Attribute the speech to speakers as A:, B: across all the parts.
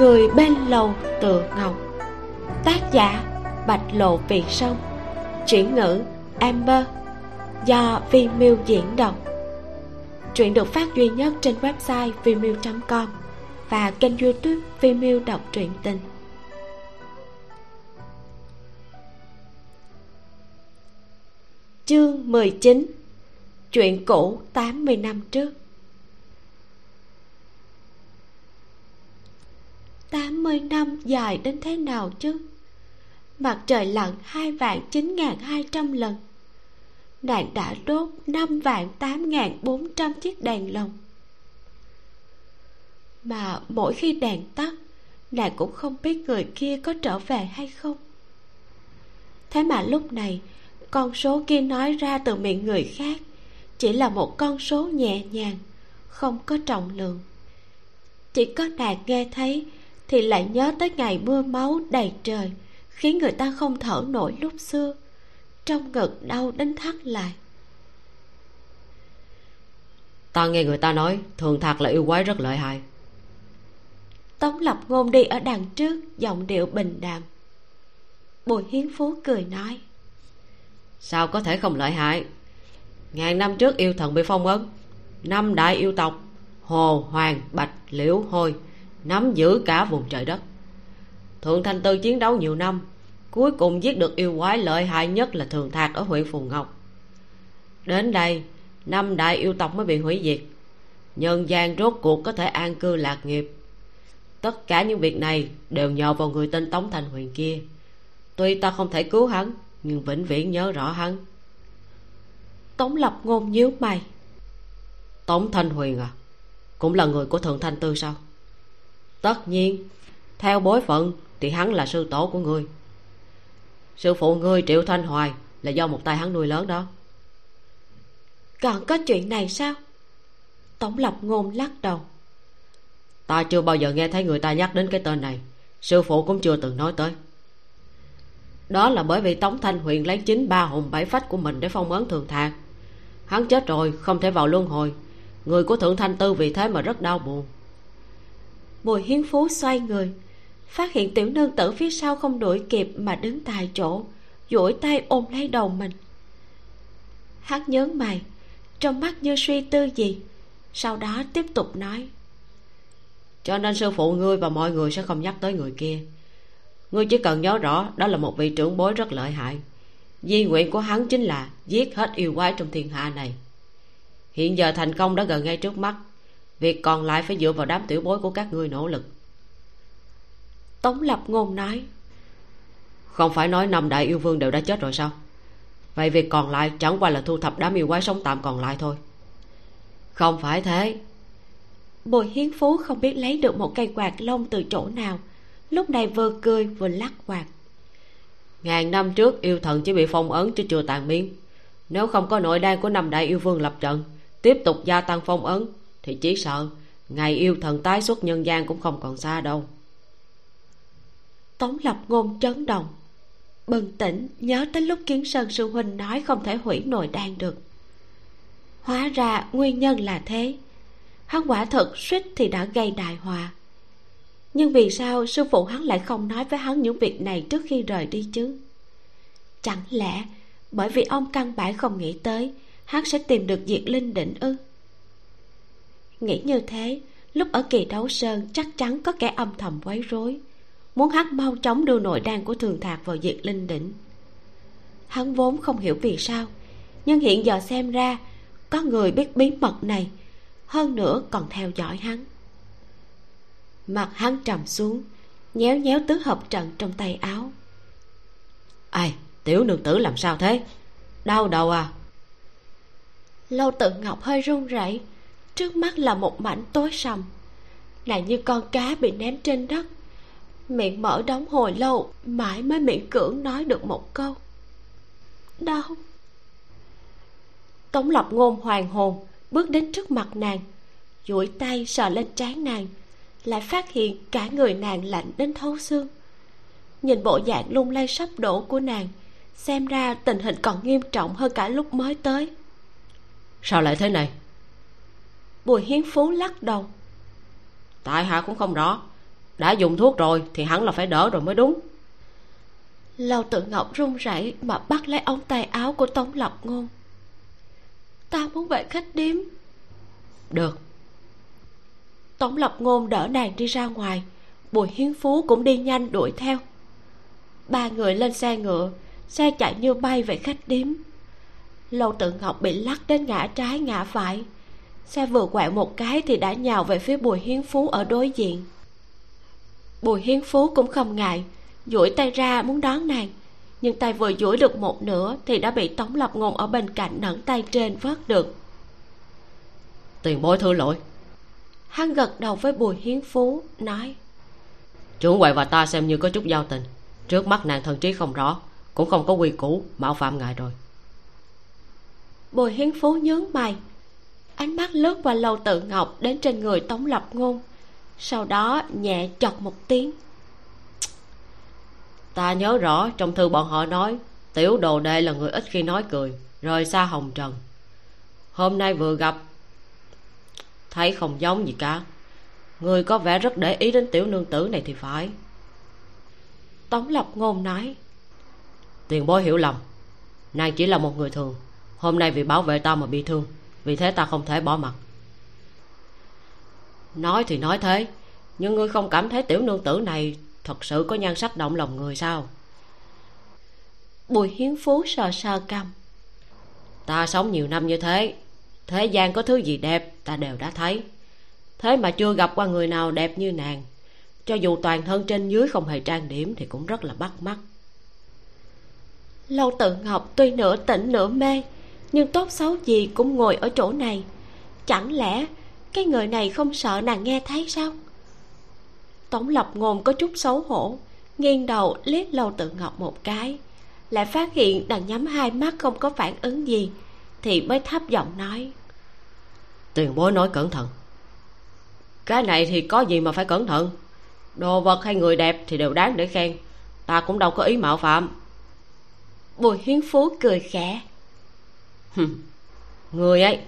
A: người bên lầu tựa ngọc. Tác giả bạch lộ việt sông. Chuyển ngữ amber. Do Vimeo diễn đọc. Truyện được phát duy nhất trên website vimeo.com và kênh youtube Vimeo đọc truyện tình. Chương 19 chuyện cũ 80 năm trước. 80 năm dài đến thế nào chứ? Mặt trời lặn hai vạn chín ngàn hai trăm lần. Nàng đã đốt năm vạn tám ngàn bốn trăm chiếc đèn lồng. Mà mỗi khi đèn tắt, nàng cũng không biết người kia có trở về hay không. Thế mà lúc này, con số kia nói ra từ miệng người khác chỉ là một con số nhẹ nhàng không có trọng lượng. Chỉ có nàng nghe thấy thì lại nhớ tới ngày mưa máu đầy trời khiến người ta không thở nổi lúc xưa. Trong ngực đau đến thắt lại.
B: Ta nghe người ta nói thường thạc là yêu quái rất lợi hại.
A: Tống lập ngôn đi ở đằng trước giọng điệu bình đạm. Bùi hiến phú cười nói
B: sao có thể không lợi hại ngàn năm trước yêu thần bị phong ấn, năm đại yêu tộc hồ, hoàng, bạch, liễu, hôi nắm giữ cả vùng trời đất. Thượng thanh tư chiến đấu nhiều năm, cuối cùng giết được yêu quái lợi hại nhất là thường thạc ở huyện phù ngọc. Đến đây, năm đại yêu tộc mới bị hủy diệt. Nhân gian rốt cuộc có thể an cư lạc nghiệp. Tất cả những việc này đều nhờ vào người tên tống thành huyền kia. Tuy ta không thể cứu hắn, nhưng vĩnh viễn nhớ rõ hắn
A: tống lập ngôn nhíu mày.
B: Tống thanh huyền à cũng là người của thượng thanh tư sao? Tất nhiên theo bối phận thì hắn là sư tổ của ngươi. Sư phụ ngươi triệu thanh hoài là do một tay hắn nuôi lớn đó.
A: Còn có chuyện này sao? Tổng lập ngôn lắc đầu.
B: Ta chưa bao giờ nghe thấy người ta nhắc đến cái tên này. Sư phụ cũng chưa từng nói tới. Đó là bởi vì tống thanh huyền lấy chính ba hồn bảy phách của mình để phong ấn thường thạc hắn chết rồi, không thể vào luân hồi. Người của thượng thanh tư vì thế mà rất đau buồn.
A: Bùi hiến phú xoay người, phát hiện tiểu nương tử phía sau không đuổi kịp mà đứng tại chỗ, duỗi tay ôm lấy đầu mình. Hắn nhớ mày, trong mắt như suy tư gì, sau đó tiếp tục nói.
B: Cho nên sư phụ ngươi và mọi người sẽ không nhắc tới người kia. Ngươi chỉ cần nhớ rõ đó là một vị trưởng bối rất lợi hại di nguyện của hắn chính là giết hết yêu quái trong thiên hạ này. Hiện giờ thành công đã gần ngay trước mắt. Việc còn lại phải dựa vào đám tiểu bối của các ngươi nỗ lực.
A: Tống lập ngôn nói,
B: không phải nói năm đại yêu vương đều đã chết rồi sao? Vậy việc còn lại chẳng qua là thu thập đám yêu quái sống tạm còn lại thôi. Không phải thế.
A: Bùi hiến phú không biết lấy được một cây quạt lông từ chỗ nào, lúc này vừa cười vừa lắc quạt
B: ngàn năm trước, yêu thần chỉ bị phong ấn chứ chưa tàn biến nếu không có nội đan của năm đại yêu vương lập trận, tiếp tục gia tăng phong ấn, thì chỉ sợ ngày yêu thần tái xuất nhân gian cũng không còn xa đâu.
A: Tống lập ngôn chấn động. Bừng tỉnh, nhớ tới lúc kiến sơn sư huynh nói không thể hủy nội đan được. Hóa ra nguyên nhân là thế. Hắn quả thật suýt thì đã gây đại họa nhưng vì sao sư phụ hắn lại không nói với hắn những việc này trước khi rời đi chứ? Chẳng lẽ bởi vì ông căn bản không nghĩ tới, hắn sẽ tìm được diệt linh đỉnh ư? Nghĩ như thế, lúc ở kỳ đấu sơn chắc chắn có kẻ âm thầm quấy rối, muốn hắn mau chóng đưa nội đan của thường thạc vào diệt linh đỉnh. Hắn vốn không hiểu vì sao, nhưng hiện giờ xem ra có người biết bí mật này, hơn nữa còn theo dõi hắn mặt hắn trầm xuống nhéo nhéo tứ hợp trận trong tay áo.
B: Ai tiểu nương tử làm sao thế? Đau đầu à?
A: Lâu tự ngọc hơi run rẩy trước mắt là một mảnh tối sầm. Lại như con cá bị ném trên đất. Miệng mở đóng hồi lâu mãi mới miễn cưỡng nói được một câu. Đau. Tống lập ngôn hoàng hồn bước đến trước mặt nàng duỗi tay sờ lên trán nàng lại phát hiện cả người nàng lạnh đến thấu xương. Nhìn bộ dạng lung lay sắp đổ của nàng xem ra tình hình còn nghiêm trọng hơn cả lúc mới tới.
B: Sao lại thế này?
A: Bùi hiến phú lắc đầu.
B: Tại hạ cũng không rõ. Đã dùng thuốc rồi thì hẳn là phải đỡ rồi mới đúng.
A: Lâu tự ngọc run rẩy mà bắt lấy ống tay áo của tống lập ngôn. Ta muốn về khách điếm.
B: Được
A: tống lập ngôn đỡ nàng đi ra ngoài. Bùi hiến phú cũng đi nhanh đuổi theo. Ba người lên xe ngựa, xe chạy như bay về khách điếm. Lâu tự ngọc bị lắc đến ngã trái ngã phải. Xe vừa quẹo một cái thì đã nhào về phía bùi hiến phú ở đối diện. Bùi hiến phú cũng không ngại, duỗi tay ra muốn đón nàng. Nhưng tay vừa duỗi được một nửa thì đã bị tống lập ngôn ở bên cạnh nẫn tay trên vớt được.
B: Tiền bối thưa lỗi
A: hắn gật đầu với bùi hiến phú nói
B: trưởng quầy và ta xem như có chút giao tình. Trước mắt nàng thần trí không rõ cũng không có quy củ mạo phạm ngài rồi.
A: Bùi hiến phú nhướng mày. Ánh mắt lướt qua lâu tự ngọc đến trên người tống lập ngôn sau đó nhẹ chật một tiếng.
B: Ta nhớ rõ trong thư bọn họ nói tiểu đồ đệ là người ít khi nói cười rời xa hồng trần. Hôm nay vừa gặp thấy không giống gì cả. Người có vẻ rất để ý đến tiểu nương tử này thì phải.
A: Tống lập ngôn nói.
B: Tiền bối hiểu lầm. Nàng chỉ là một người thường. Hôm nay vì bảo vệ ta mà bị thương. Vì thế ta không thể bỏ mặt. Nói thì nói thế nhưng ngươi không cảm thấy tiểu nương tử này thật sự có nhan sắc động lòng người sao?
A: Bùi hiến phú sờ sờ cầm
B: ta sống nhiều năm như thế thế gian có thứ gì đẹp, ta đều đã thấy. Thế mà chưa gặp qua người nào đẹp như nàng. Cho dù toàn thân trên dưới không hề trang điểm thì cũng rất là bắt mắt.
A: Lâu tự ngọc tuy nửa tỉnh nửa mê, nhưng tốt xấu gì cũng ngồi ở chỗ này. Chẳng lẽ cái người này không sợ nàng nghe thấy sao? Tống lập ngôn có chút xấu hổ, nghiêng đầu liếc lâu tự ngọc một cái. Lại phát hiện nàng nhắm hai mắt không có phản ứng gì, thì mới thấp giọng nói
B: tiền bối nói cẩn thận. Cái này thì có gì mà phải cẩn thận? Đồ vật hay người đẹp thì đều đáng để khen. Ta cũng đâu có ý mạo phạm.
A: Bùi hiến phú cười khẽ.
B: Người ấy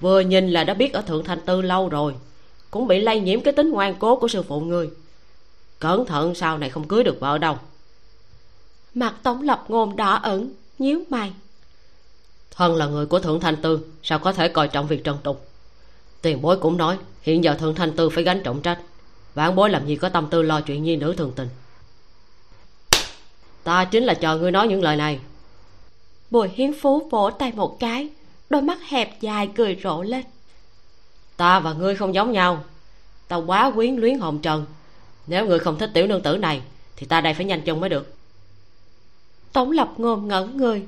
B: vừa nhìn là đã biết ở thượng thành tư lâu rồi cũng bị lây nhiễm cái tính ngoan cố của sư phụ ngươi. Cẩn thận sau này không cưới được vợ đâu.
A: Mặt tống lập ngôn đỏ ẩn nhíu mày.
B: Thân là người của thượng thanh tư sao có thể coi trọng việc trần tục tiền bối cũng nói hiện giờ thượng thanh tư phải gánh trọng trách. Vãn bối làm gì có tâm tư lo chuyện nhi nữ thường tình. Ta chính là chờ ngươi nói những lời này.
A: Bùi hiến phú vỗ tay một cái đôi mắt hẹp dài cười rộ lên.
B: Ta và ngươi không giống nhau. Ta quá quyến luyến hồng trần. Nếu ngươi không thích tiểu nương tử này thì ta đây phải nhanh chân mới được.
A: Tống lập ngôn ngẩn người.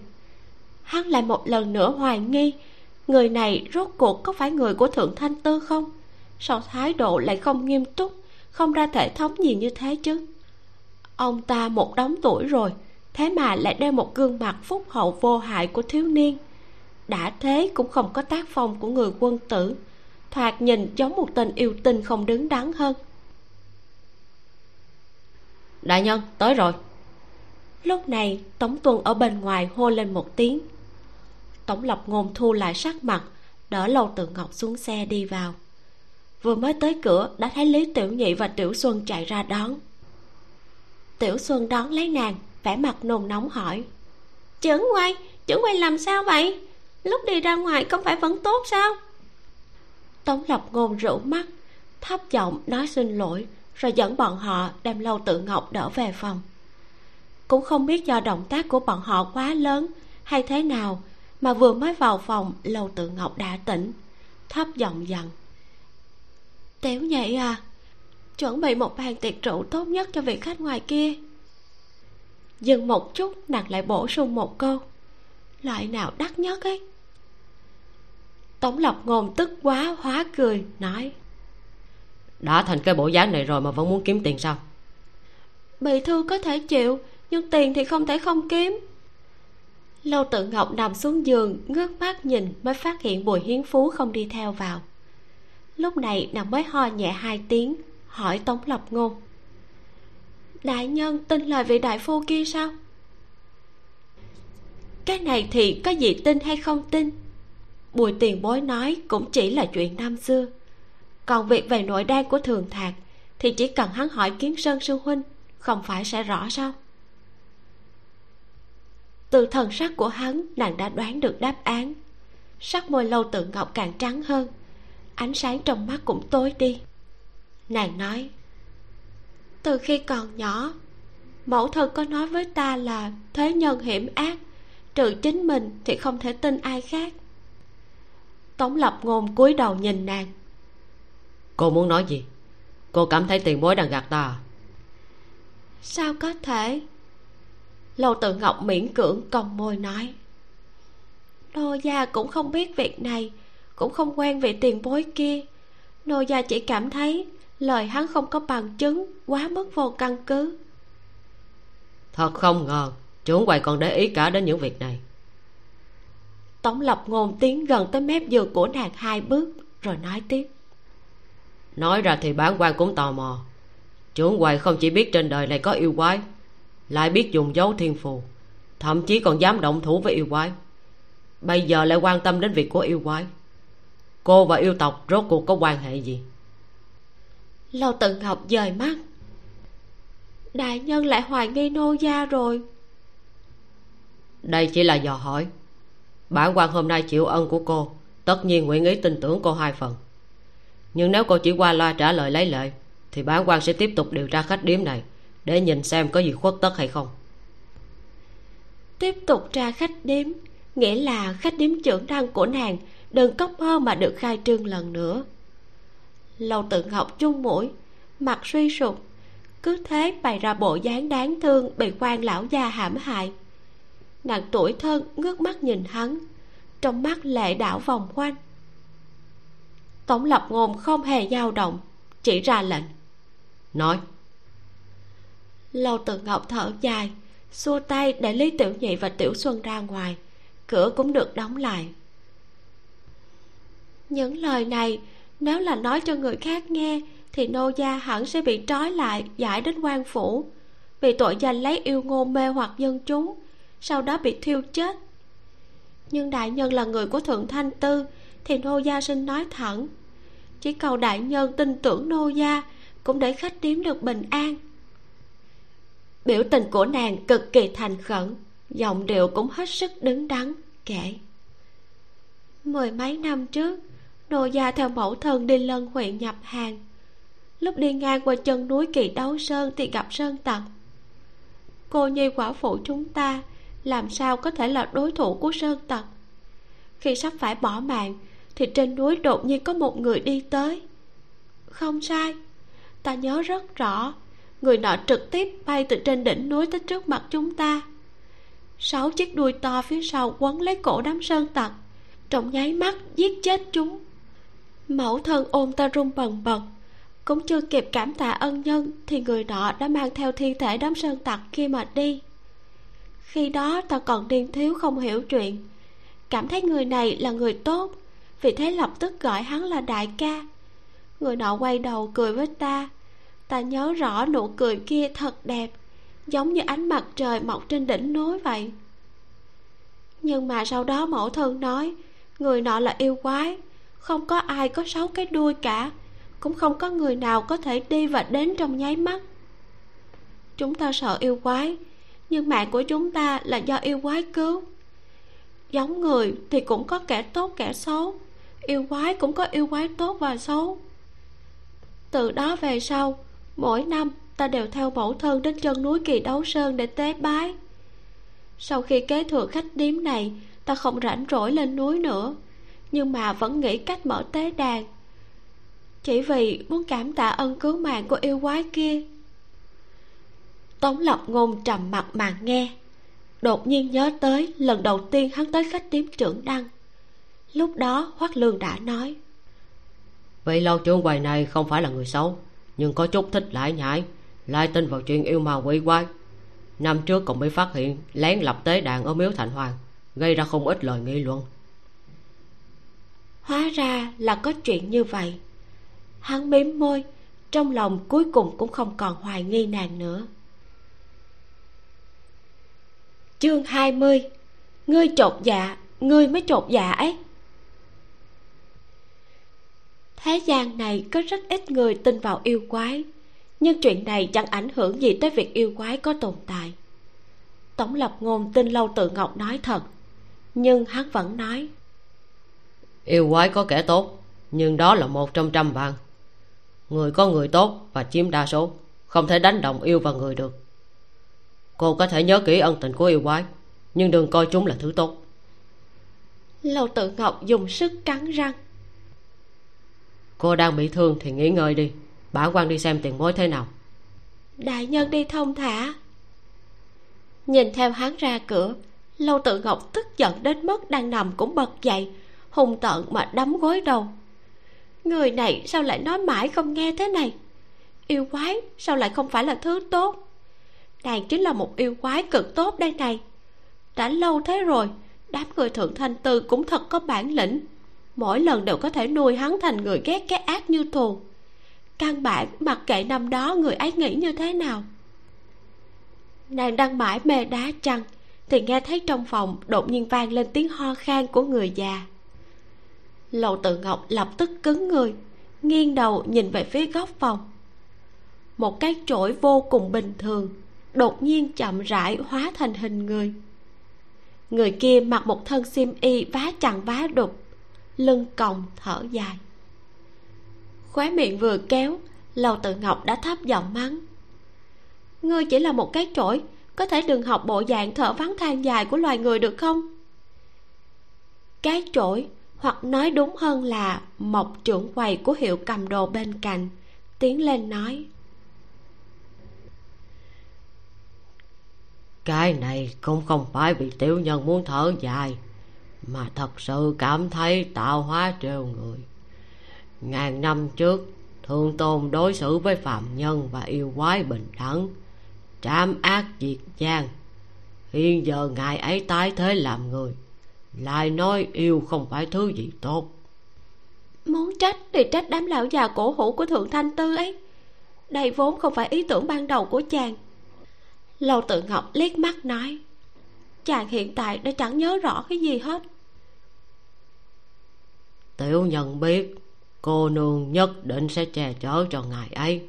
A: Hắn lại một lần nữa hoài nghi người này rốt cuộc có phải người của thượng thanh tư không? Sao thái độ lại không nghiêm túc không ra thể thống gì như thế chứ? Ông ta một đống tuổi rồi thế mà lại đeo một gương mặt phúc hậu vô hại của thiếu niên. Đã thế cũng không có tác phong của người quân tử. Thoạt nhìn giống một tình yêu tình không đứng đắn hơn.
B: Đại nhân tới rồi.
A: Lúc này tống tuân ở bên ngoài hô lên một tiếng tống lập ngôn thu lại sắc mặt, đỡ lâu tự ngọc xuống xe đi vào. Vừa mới tới cửa, đã thấy lý tiểu nhị và tiểu xuân chạy ra đón. Tiểu xuân đón lấy nàng, vẻ mặt nôn nóng hỏi, trưởng quay trưởng quay làm sao vậy? Lúc đi ra ngoài không phải vẫn tốt sao? Tống lập ngôn rũ mắt, thấp giọng nói xin lỗi, rồi dẫn bọn họ đem lâu tự ngọc đỡ về phòng. Cũng không biết do động tác của bọn họ quá lớn hay thế nào mà vừa mới vào phòng lâu tự ngọc đã tỉnh thấp giọng dặn tiểu nhị à chuẩn bị một bàn tiệc rượu tốt nhất cho vị khách ngoài kia. Dừng một chút nàng lại bổ sung một câu loại nào đắt nhất ấy? Tống lập ngôn tức quá hóa cười nói
B: đã thành cái bộ dáng này rồi mà vẫn muốn kiếm tiền sao?
A: Bị thương có thể chịu nhưng tiền thì không thể không kiếm lâu tự ngọc nằm xuống giường, ngước mắt nhìn mới phát hiện bùi hiến phú không đi theo vào. Lúc này nàng mới ho nhẹ hai tiếng, hỏi tống lập ngôn. Đại nhân tin lời vị đại phu kia sao? Cái này thì có gì tin hay không tin? Bùi tiền bối nói cũng chỉ là chuyện năm xưa. Còn việc về nội đan của thường thạc thì chỉ cần hắn hỏi kiến sơn sư huynh, không phải sẽ rõ sao? Từ thần sắc của hắn nàng đã đoán được đáp án. Sắc môi lâu tự ngọc càng trắng hơn. Ánh sáng trong mắt cũng tối đi. Nàng nói từ khi còn nhỏ mẫu thân có nói với ta là thế nhân hiểm ác trừ chính mình thì không thể tin ai khác. Tống lập ngôn cúi đầu nhìn nàng.
B: Cô muốn nói gì? Cô cảm thấy tiền bối đang gạt ta à?
A: sao có thể lâu tự ngọc miễn cưỡng cong môi nói. Nô gia cũng không biết việc này cũng không quen vị tiền bối kia. Nô gia chỉ cảm thấy lời hắn không có bằng chứng quá mức vô căn cứ.
B: Thật không ngờ trưởng quầy còn để ý cả đến những việc này.
A: Tống lập ngôn tiến gần tới mép giường của nàng hai bước rồi nói tiếp.
B: Nói ra thì bán quan cũng tò mò. Trưởng quầy không chỉ biết trên đời này có yêu quái lại biết dùng dấu thiên phù thậm chí còn dám động thủ với yêu quái. Bây giờ lại quan tâm đến việc của yêu quái. Cô và yêu tộc rốt cuộc có quan hệ gì?
A: Lâu tự ngọc dời mắt. Đại nhân lại hoài nghi nô gia rồi.
B: Đây chỉ là dò hỏi. Bản quan hôm nay chịu ân của cô tất nhiên nguyện ý tin tưởng cô hai phần. Nhưng nếu cô chỉ qua loa trả lời lấy lệ thì bản quan sẽ tiếp tục điều tra khách điếm này để nhìn xem có gì khuất tất hay không.
A: Tiếp tục tra khách điếm nghĩa là khách điếm trưởng đăng của nàng đừng cốc mơ mà được khai trương lần nữa. Lâu tự ngọc chung mũi mặt suy sụp cứ thế bày ra bộ dáng đáng thương bị quan lão gia hãm hại. Nàng tuổi thân ngước mắt nhìn hắn trong mắt lệ đảo vòng quanh. Tổng lập ngôn không hề dao động chỉ ra lệnh.
B: Nói
A: lâu tự ngọc thở dài, xua tay để lý tiểu nhị và tiểu xuân ra ngoài. Cửa cũng được đóng lại. Những lời này, nếu là nói cho người khác nghe, thì nô gia hẳn sẽ bị trói lại, giải đến quan phủ. Vì tội danh lấy yêu ngôn mê hoặc dân chúng, sau đó bị thiêu chết. Nhưng đại nhân là người của thượng thanh tư, thì nô gia xin nói thẳng. Chỉ cầu đại nhân tin tưởng nô gia, cũng để khách điếm được bình an biểu tình của nàng cực kỳ thành khẩn, giọng điệu cũng hết sức đứng đắn, kể. Mười mấy năm trước, nô gia theo mẫu thân đi lân huyện nhập hàng. Lúc đi ngang qua chân núi kỳ đấu sơn thì gặp sơn tặc cô nhi quả phụ chúng ta, làm sao có thể là đối thủ của sơn tặc khi sắp phải bỏ mạng, thì trên núi đột nhiên có một người đi tới. Không sai, ta nhớ rất rõ người nọ trực tiếp bay từ trên đỉnh núi tới trước mặt chúng ta. Sáu chiếc đuôi to phía sau quấn lấy cổ đám sơn tặc, trong nháy mắt giết chết chúng. Mẫu thân ôm ta run bần bật. Cũng chưa kịp cảm tạ ân nhân, thì người nọ đã mang theo thi thể đám sơn tặc kia mà đi. Khi đó ta còn điên thiếu không hiểu chuyện. Cảm thấy người này là người tốt, vì thế lập tức gọi hắn là đại ca. Người nọ quay đầu cười với ta ta nhớ rõ nụ cười kia thật đẹp, giống như ánh mặt trời mọc trên đỉnh núi vậy. Nhưng mà sau đó mẫu thân nói, người nọ là yêu quái, không có ai có sáu cái đuôi cả, cũng không có người nào có thể đi và đến trong nháy mắt. Chúng ta sợ yêu quái, nhưng mạng của chúng ta là do yêu quái cứu. Giống người thì cũng có kẻ tốt kẻ xấu, yêu quái cũng có yêu quái tốt và xấu. Từ đó về sau mỗi năm, ta đều theo mẫu thân đến chân núi kỳ đấu sơn để tế bái. Sau khi kế thừa khách điếm này, ta không rảnh rỗi lên núi nữa, nhưng mà vẫn nghĩ cách mở tế đàn. Chỉ vì muốn cảm tạ ân cứu mạng của yêu quái kia. Tống lập ngôn trầm mặt mà nghe. Đột nhiên nhớ tới lần đầu tiên hắn tới khách điếm trưởng đăng. Lúc đó hoắc lương đã nói,
B: vậy lâu trưởng quầy này không phải là người xấu nhưng có chút thích lại nhải lại tin vào chuyện yêu ma quỷ quái. Năm trước còn bị phát hiện lén lập tế đàn ở miếu thành hoàng, gây ra không ít lời nghị luận.
A: Hóa ra là có chuyện như vậy. Hắn mím môi, trong lòng cuối cùng cũng không còn hoài nghi nàng nữa. Chương hai mươi, ngươi chột dạ ngươi mới chột dạ ấy thế gian này có rất ít người tin vào yêu quái nhưng chuyện này chẳng ảnh hưởng gì tới việc yêu quái có tồn tại. Tổng lập ngôn tin lâu tự ngọc nói thật nhưng hắn vẫn nói
B: yêu quái có kẻ tốt nhưng đó là một trong trăm vạn người có người tốt và chiếm đa số không thể đánh động yêu và người được. Cô có thể nhớ kỹ ân tình của yêu quái nhưng đừng coi chúng là thứ tốt.
A: Lâu tự ngọc dùng sức cắn răng
B: cô đang bị thương thì nghỉ ngơi đi. Bả quan đi xem tiền bối thế nào.
A: Đại nhân đi thông thả. Nhìn theo hắn ra cửa, lâu tự ngọc tức giận đến mức đang nằm cũng bật dậy hùng tợn mà đấm gối đầu. Người này sao lại nói mãi không nghe thế này? Yêu quái, sao lại không phải là thứ tốt? Nàng chính là một yêu quái cực tốt đây này. Đã lâu thế rồi, đám người thượng thanh tư cũng thật có bản lĩnh mỗi lần đều có thể nuôi hắn thành người ghét cái ác như thù. Căn bản mặc kệ năm đó người ấy nghĩ như thế nào. Nàng đang mãi mê đá chăng thì nghe thấy trong phòng đột nhiên vang lên tiếng ho khan của người già. Lầu tự ngọc lập tức cứng người, nghiêng đầu nhìn về phía góc phòng. Một cái chổi vô cùng bình thường, đột nhiên chậm rãi hóa thành hình người. Người kia mặc một thân xiêm y vá chằng vá đục lưng còng thở dài. Khóe miệng vừa kéo, lầu tự ngọc đã thấp giọng mắng. Ngươi chỉ là một cái chổi có thể đừng học bộ dạng thở vắng than dài của loài người được không? Cái chổi hoặc nói đúng hơn là mộc trưởng quầy của hiệu cầm đồ bên cạnh, tiến lên nói.
B: Cái này cũng không phải vì tiểu nhân muốn thở dài mà thật sự cảm thấy tạo hóa trêu người. Ngàn năm trước thượng tôn đối xử với phạm nhân và yêu quái bình đẳng trảm ác diệt gian hiện giờ ngài ấy tái thế làm người, lại nói yêu không phải thứ gì tốt.
A: Muốn trách thì trách đám lão già cổ hủ của thượng thanh tư ấy. Đây vốn không phải ý tưởng ban đầu của chàng. Lâu tự ngọc liếc mắt nói, chàng hiện tại đã chẳng nhớ rõ cái gì hết
B: tiểu nhân biết, cô nương nhất định sẽ che chở cho ngài ấy.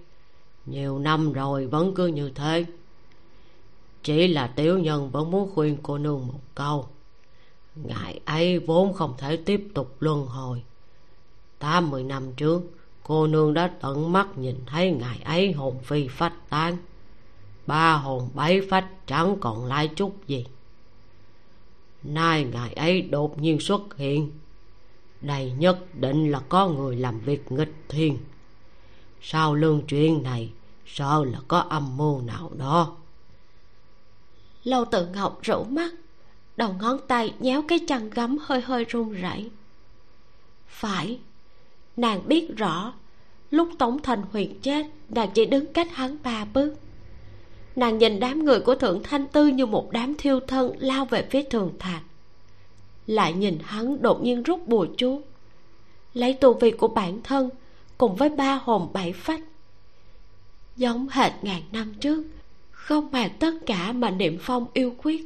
B: Nhiều năm rồi vẫn cứ như thế. Chỉ là tiểu nhân vẫn muốn khuyên cô nương một câu. Ngài ấy vốn không thể tiếp tục luân hồi. Tám mươi năm trước, cô nương đã tận mắt nhìn thấy ngài ấy hồn phi phách tán. Ba hồn bảy phách chẳng còn lại chút gì. Nay ngài ấy đột nhiên xuất hiện đây nhất định là có người làm việc nghịch thiên. Sau lương chuyện này, sợ là có âm mưu nào đó.
A: Lâu tự ngọc rũ mắt, đầu ngón tay nhéo cái chăn gấm hơi hơi run rẩy. Phải, nàng biết rõ, lúc tống thành huyền chết, nàng chỉ đứng cách hắn ba bước. Nàng nhìn đám người của thượng thanh tư như một đám thiêu thân lao về phía thường thạch lại nhìn hắn đột nhiên rút bùa chú. Lấy tu vi của bản thân cùng với ba hồn bảy phách. Giống hệt ngàn năm trước, không màng tất cả mà niệm phong yêu quyết.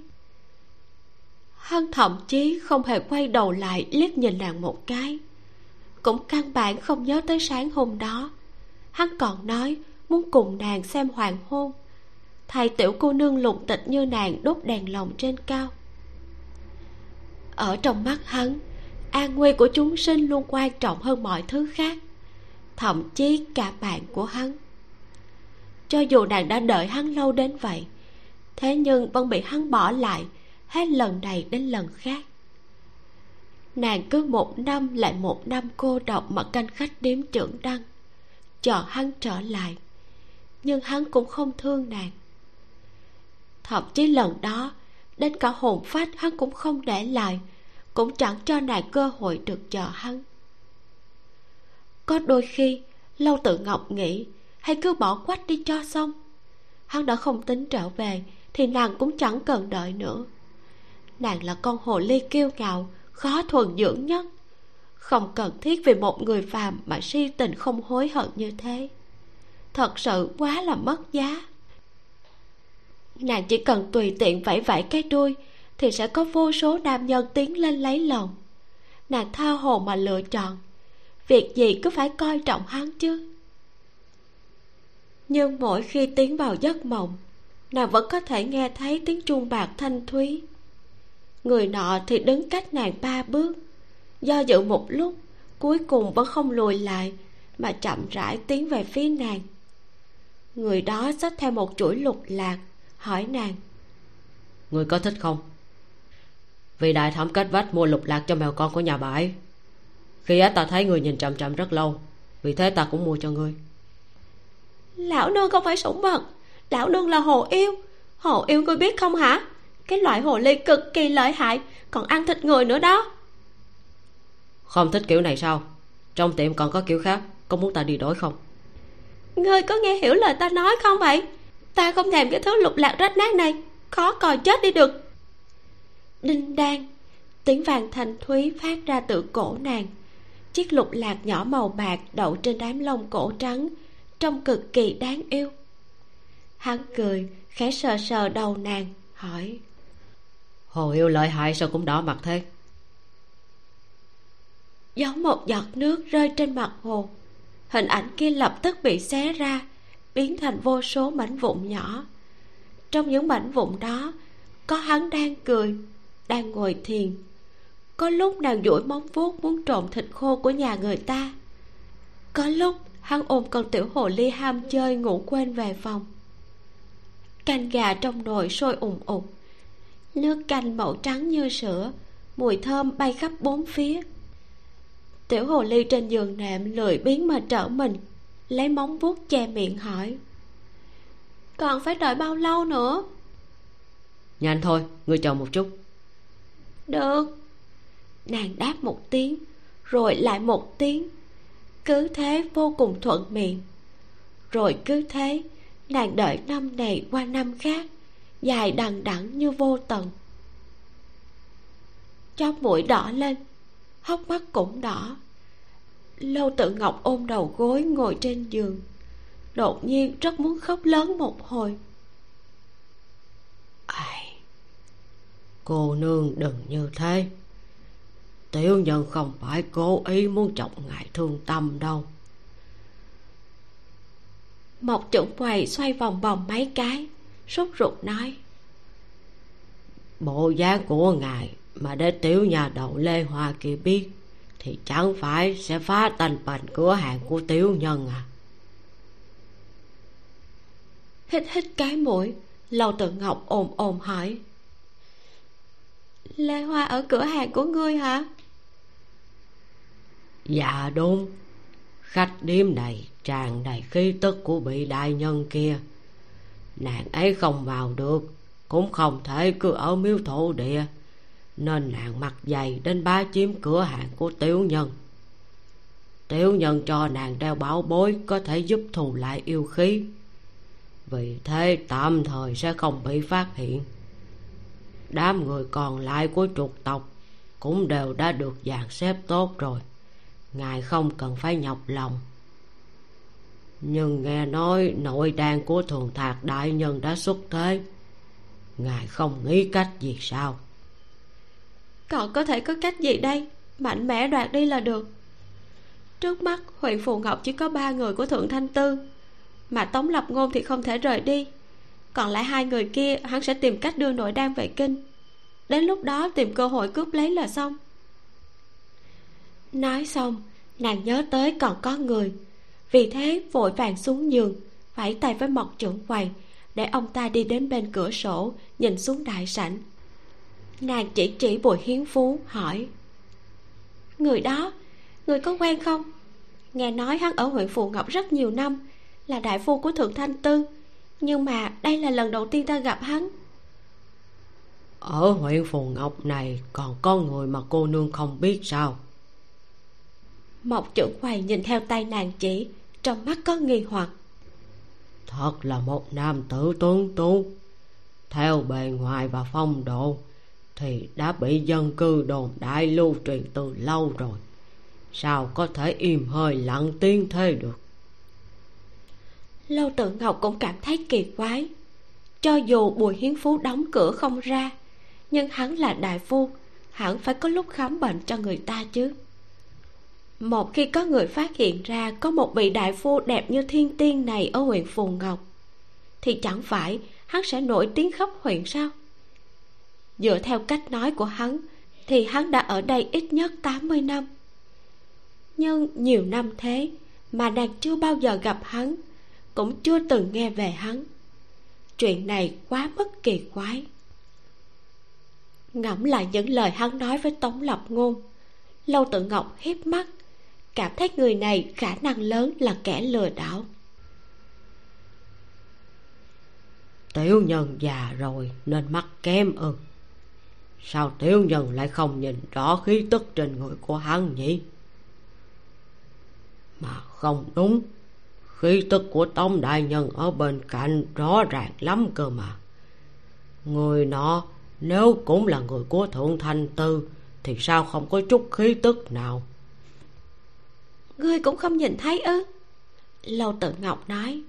A: Hắn thậm chí không hề quay đầu lại liếc nhìn nàng một cái. Cũng căn bản không nhớ tới sáng hôm đó. Hắn còn nói muốn cùng nàng xem hoàng hôn. Thầy tiểu cô nương lục tịch như nàng đốt đèn lồng trên cao ở trong mắt hắn, an nguy của chúng sinh luôn quan trọng hơn mọi thứ khác, thậm chí cả bạn của hắn. Cho dù nàng đã đợi hắn lâu đến vậy, thế nhưng vẫn bị hắn bỏ lại hết lần này đến lần khác. Nàng cứ một năm lại một năm cô độc mà canh khách điếm trưởng đăng, chờ hắn trở lại, nhưng hắn cũng không thương nàng. Thậm chí lần đó đến cả hồn phách hắn cũng không để lại, cũng chẳng cho nàng cơ hội được chờ hắn. Có đôi khi, lâu tự ngọc nghĩ hay cứ bỏ quách đi cho xong. Hắn đã không tính trở về, thì nàng cũng chẳng cần đợi nữa. Nàng là con hồ ly kiêu ngạo, khó thuần dưỡng nhất. Không cần thiết vì một người phàm mà si tình không hối hận như thế. Thật sự quá là mất giá nàng chỉ cần tùy tiện vẫy vẫy cái đuôi thì sẽ có vô số nam nhân tiến lên lấy lòng. Nàng tha hồ mà lựa chọn. Việc gì cứ phải coi trọng hắn chứ? Nhưng mỗi khi tiến vào giấc mộng, nàng vẫn có thể nghe thấy tiếng chuông bạc thanh thúy. Người nọ thì đứng cách nàng ba bước. Do dự một lúc, cuối cùng vẫn không lùi lại, mà chậm rãi tiến về phía nàng. Người đó xách theo một chuỗi lục lạc hỏi nàng.
B: Người có thích không? Vì đại thẩm cách vách mua lục lạc cho mèo con của nhà bà ấy. Khi ấy ta thấy người nhìn chậm chậm rất lâu. Vì thế ta cũng mua cho ngươi.
A: Lão nương không phải sủng vật. Lão nương là hồ yêu. Hồ yêu ngươi biết không hả? Cái loại hồ ly cực kỳ lợi hại. Còn ăn thịt người nữa đó.
B: Không thích kiểu này sao? Trong tiệm còn có kiểu khác. Có muốn ta đi đổi không?
A: Ngươi có nghe hiểu lời ta nói không vậy ta không thèm cái thứ lục lạc rách nát này. Khó còi chết đi được. Đinh đan tiếng vàng thanh thúy phát ra từ cổ nàng. Chiếc lục lạc nhỏ màu bạc đậu trên đám lông cổ trắng trông cực kỳ đáng yêu. Hắn cười khẽ sờ sờ đầu nàng hỏi.
B: Hồ yêu lợi hại sao cũng đỏ mặt thế?
A: Giống một giọt nước rơi trên mặt hồ. Hình ảnh kia lập tức bị xé ra biến thành vô số mảnh vụn nhỏ. Trong những mảnh vụn đó, có hắn đang cười, đang ngồi thiền. Có lúc nàng duỗi móng vuốt muốn trộm thịt khô của nhà người ta. Có lúc hắn ôm con tiểu hồ ly ham chơi ngủ quên về phòng. Canh gà trong nồi sôi ùng ục. Nước canh màu trắng như sữa, mùi thơm bay khắp bốn phía. Tiểu hồ ly trên giường nệm lười biếng mà trở mình lấy móng vuốt che miệng hỏi. Còn phải đợi bao lâu nữa?
B: Nhanh thôi ngươi chờ một chút.
A: Được. Nàng đáp một tiếng rồi lại một tiếng. Cứ thế vô cùng thuận miệng. Rồi cứ thế nàng đợi năm này qua năm khác dài đằng đẵng như vô tận. Chóp mũi đỏ lên hốc mắt cũng đỏ lâu tự ngọc ôm đầu gối ngồi trên giường đột nhiên rất muốn khóc lớn một hồi.
B: Ai? Cô nương đừng như thế. Tiểu nhân không phải cố ý muốn chọc ngài thương tâm đâu.
A: Mộc chuẩn quầy xoay vòng vòng mấy cái sốt ruột nói.
B: Bộ dáng của ngài mà để tiểu nhà đậu lê hoa kia biết thì chẳng phải sẽ phá tành bành cửa hàng của tiểu nhân à?
A: Hít hít cái mũi lâu tự ngọc ồm ồm hỏi. Lê hoa ở cửa hàng của ngươi hả?
B: Dạ đúng. Khách điếm này tràn đầy khí tức của vị đại nhân kia. Nàng ấy không vào được cũng không thể cứ ở miếu thổ địa nên nàng mặc dày đến bá chiếm cửa hàng của tiểu nhân. Tiểu nhân cho nàng đeo bảo bối có thể giúp thù lại yêu khí. Vì thế tạm thời sẽ không bị phát hiện. Đám người còn lại của trục tộc cũng đều đã được dàn xếp tốt rồi. Ngài không cần phải nhọc lòng. Nhưng nghe nói nội đàn của thường thạc đại nhân đã xuất thế. Ngài không nghĩ cách gì sao?
A: Còn có thể có cách gì đây? Mạnh mẽ đoạt đi là được. Trước mắt, huyện phù ngọc chỉ có ba người của thượng thanh tư. Mà tống lập ngôn thì không thể rời đi. Còn lại hai người kia, hắn sẽ tìm cách đưa nội đan về kinh. Đến lúc đó, tìm cơ hội cướp lấy là xong. Nói xong, nàng nhớ tới còn có người. Vì thế, vội vàng xuống giường, vẫy tay với mộc trưởng quầy để ông ta đi đến bên cửa sổ, nhìn xuống đại sảnh nàng chỉ chỉ bùi hiến phú hỏi. Người đó người có quen không? Nghe nói hắn ở huyện phù ngọc rất nhiều năm là đại phu của thượng thanh tư nhưng mà đây là lần đầu tiên ta gặp hắn.
B: Ở huyện phù ngọc này còn có người mà cô nương không biết sao?
A: Mộc trưởng quầy nhìn theo tay nàng chỉ trong mắt có nghi hoặc.
B: Thật là một nam tử tuấn tú theo bề ngoài và phong độ thì đã bị dân cư đồn đại lưu truyền từ lâu rồi. Sao có thể im hơi lặng tiếng thế được?
A: Lâu tự ngọc cũng cảm thấy kỳ quái. Cho dù bùi hiến phú đóng cửa không ra, nhưng hắn là đại phu hẳn phải có lúc khám bệnh cho người ta chứ. Một khi có người phát hiện ra có một vị đại phu đẹp như thiên tiên này ở huyện phù ngọc, thì chẳng phải hắn sẽ nổi tiếng khắp huyện sao? Dựa theo cách nói của hắn, thì hắn đã ở đây ít nhất 80 năm. Nhưng nhiều năm thế mà nàng chưa bao giờ gặp hắn, cũng chưa từng nghe về hắn. Chuyện này quá mất kỳ quái. Ngẫm lại những lời hắn nói với tống lập ngôn, lâu tự ngọc hiếp mắt, cảm thấy người này khả năng lớn là kẻ lừa đảo.
B: Tiểu nhân già rồi, nên mắt kém ư sao tiểu nhân lại không nhìn rõ khí tức trên người của hắn nhỉ? Mà không đúng. Khí tức của tống đại nhân ở bên cạnh rõ ràng lắm cơ mà. Người nọ, nếu cũng là người của thượng thanh tư, thì sao không có chút khí tức nào?
A: Ngươi cũng không nhìn thấy ư? Lâu tự ngọc nói,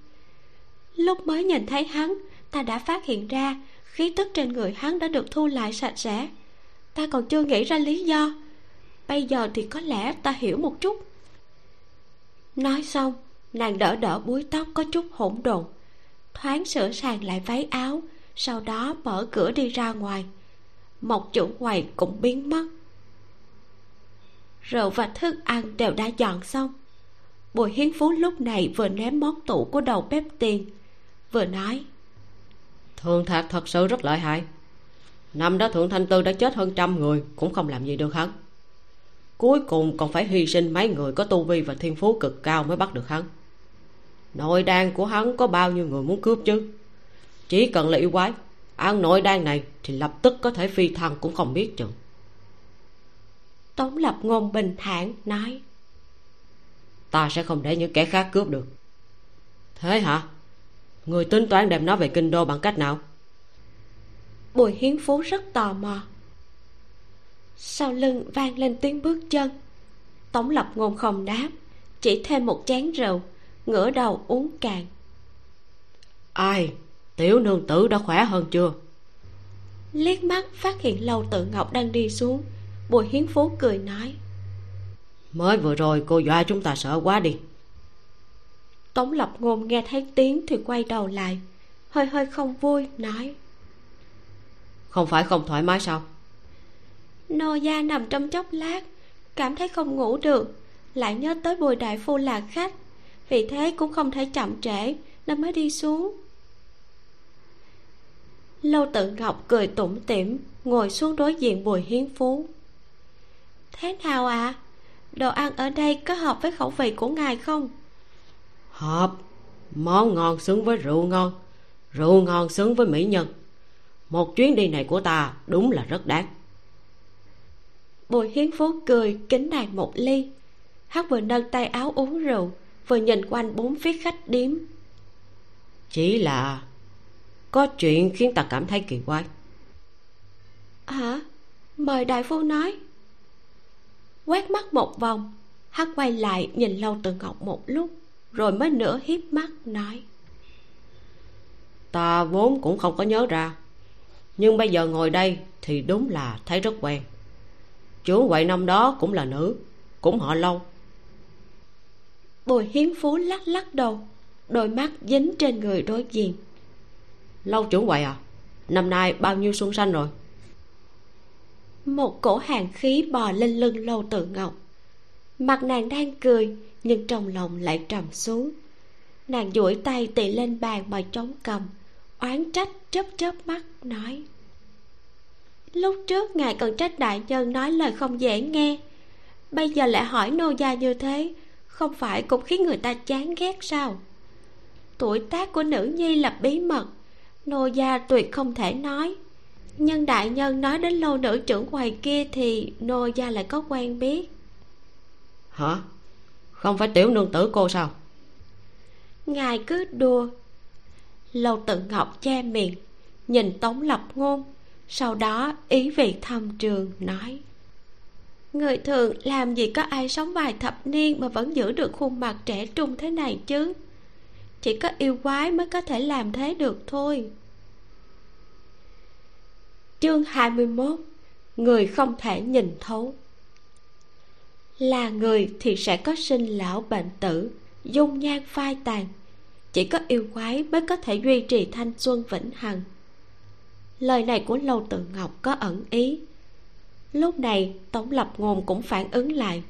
A: lúc mới nhìn thấy hắn, ta đã phát hiện ra khí tức trên người hắn đã được thu lại sạch sẽ. Ta còn chưa nghĩ ra lý do. Bây giờ thì có lẽ ta hiểu một chút. Nói xong, nàng đỡ đỡ búi tóc có chút hỗn độn, thoáng sửa sang lại váy áo, sau đó mở cửa đi ra ngoài. Một chủ quầy cũng biến mất. Rượu và thức ăn đều đã dọn xong. Bùi hiến phú lúc này vừa ném món tủ của đầu bếp tiền, vừa nói
B: thường thạc thật sự rất lợi hại. Năm đó thượng thanh tư đã chết hơn trăm người cũng không làm gì được hắn. Cuối cùng còn phải hy sinh mấy người có tu vi và thiên phú cực cao mới bắt được hắn. Nội đan của hắn có bao nhiêu người muốn cướp chứ? Chỉ cần là yêu quái ăn nội đan này thì lập tức có thể phi thăng cũng không biết chừng.
A: Tống lập ngôn bình thản nói.
B: Ta sẽ không để những kẻ khác cướp được. Thế hả người tính toán đem nó về kinh đô bằng cách nào?
A: Bùi hiến phú rất tò mò. Sau lưng vang lên tiếng bước chân. Tống lập ngôn không đáp chỉ thêm một chén rượu ngửa đầu uống cạn.
B: Ai? Tiểu nương tử đã khỏe hơn chưa?
A: Liếc mắt phát hiện lâu tự ngọc đang đi xuống bùi hiến phú cười nói.
B: Mới vừa rồi cô dọa chúng ta sợ quá đi
A: tống lập ngôn nghe thấy tiếng thì quay đầu lại hơi hơi không vui nói.
B: Không phải không thoải mái sao?
A: Nô gia nằm trong chốc lát cảm thấy không ngủ được lại nhớ tới bùi đại phu là khách vì thế cũng không thể chậm trễ nên mới đi xuống. Lâu tự ngọc cười tủm tỉm ngồi xuống đối diện bùi hiến phú. Thế nào ạ? À? đồ ăn ở đây có hợp với khẩu vị của ngài không
B: hợp. Món ngon xứng với rượu ngon rượu ngon xứng với mỹ nhân. Một chuyến đi này của ta đúng là rất đáng.
A: Bùi hiến phú cười kính nàng một ly. Hắn vừa nâng tay áo uống rượu, vừa nhìn quanh bốn phía khách điếm.
B: Chỉ là có chuyện khiến ta cảm thấy kỳ quái.
A: Hả? Mời đại phu nói. Quét mắt một vòng hắn quay lại nhìn lâu từ ngọc một lúc rồi mới nửa hiếp mắt nói.
B: Ta vốn cũng không có nhớ ra. Nhưng bây giờ ngồi đây thì đúng là thấy rất quen. Chú quậy năm đó cũng là nữ, cũng họ lâu
A: bùi hiến phú lắc lắc đầu, đôi mắt dính trên người đối diện.
B: Lâu chủ quậy à năm nay bao nhiêu xuân sanh rồi?
A: Một cổ hàng khí bò lên lưng lâu tự ngọc mặt nàng đang cười, nhưng trong lòng lại trầm xuống. Nàng duỗi tay tì lên bàn mà chống cầm, oán trách chớp chớp mắt, nói, lúc trước ngài còn trách đại nhân nói lời không dễ nghe. Bây giờ lại hỏi nô gia như thế, không phải cũng khiến người ta chán ghét sao? Tuổi tác của nữ nhi là bí mật, nô gia tuyệt không thể nói. Nhưng đại nhân nói đến lâu nữ trưởng quầy kia thì nô gia lại có quen biết
B: hả? Không phải tiểu nương tử cô sao?
A: Ngài cứ đùa. Lâu tự ngọc che miệng, nhìn tống lập ngôn, sau đó ý vị thâm trường nói. Người thường làm gì có ai sống vài thập niên mà vẫn giữ được khuôn mặt trẻ trung thế này chứ? Chỉ có yêu quái mới có thể làm thế được thôi. Chương 21 người không thể nhìn thấu là người thì sẽ có sinh lão bệnh tử, dung nhan phai tàn. Chỉ có yêu quái mới có thể duy trì thanh xuân vĩnh hằng. Lời này của lâu tự ngọc có ẩn ý. Lúc này, tổng lập ngôn cũng phản ứng lại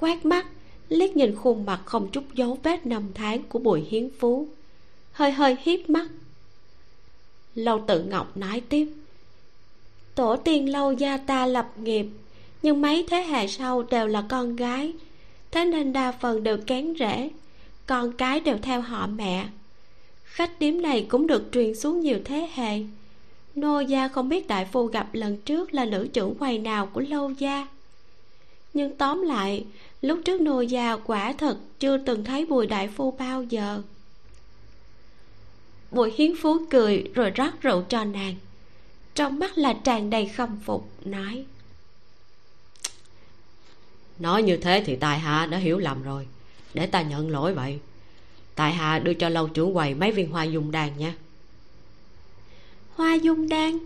A: quát mắt, liếc nhìn khuôn mặt không chút dấu vết năm tháng của bùi hiến phú. Hơi hơi hiếp mắt. Lâu tự ngọc nói tiếp, tổ tiên lâu gia ta lập nghiệp nhưng mấy thế hệ sau đều là con gái. Thế nên đa phần đều kén rễ con cái đều theo họ mẹ. Khách điếm này cũng được truyền xuống nhiều thế hệ. Nô gia không biết đại phu gặp lần trước là nữ trưởng quầy nào của lâu gia. Nhưng tóm lại, lúc trước nô gia quả thật chưa từng thấy bùi đại phu bao giờ. Bùi hiến phú cười rồi rót rượu cho nàng. Trong mắt là tràn đầy khâm phục, nói
B: nói như thế thì tài hạ đã hiểu lầm rồi. Để ta nhận lỗi vậy tại hạ đưa cho lâu trưởng quầy mấy viên hoa dung đan nha.
A: Hoa dung đan?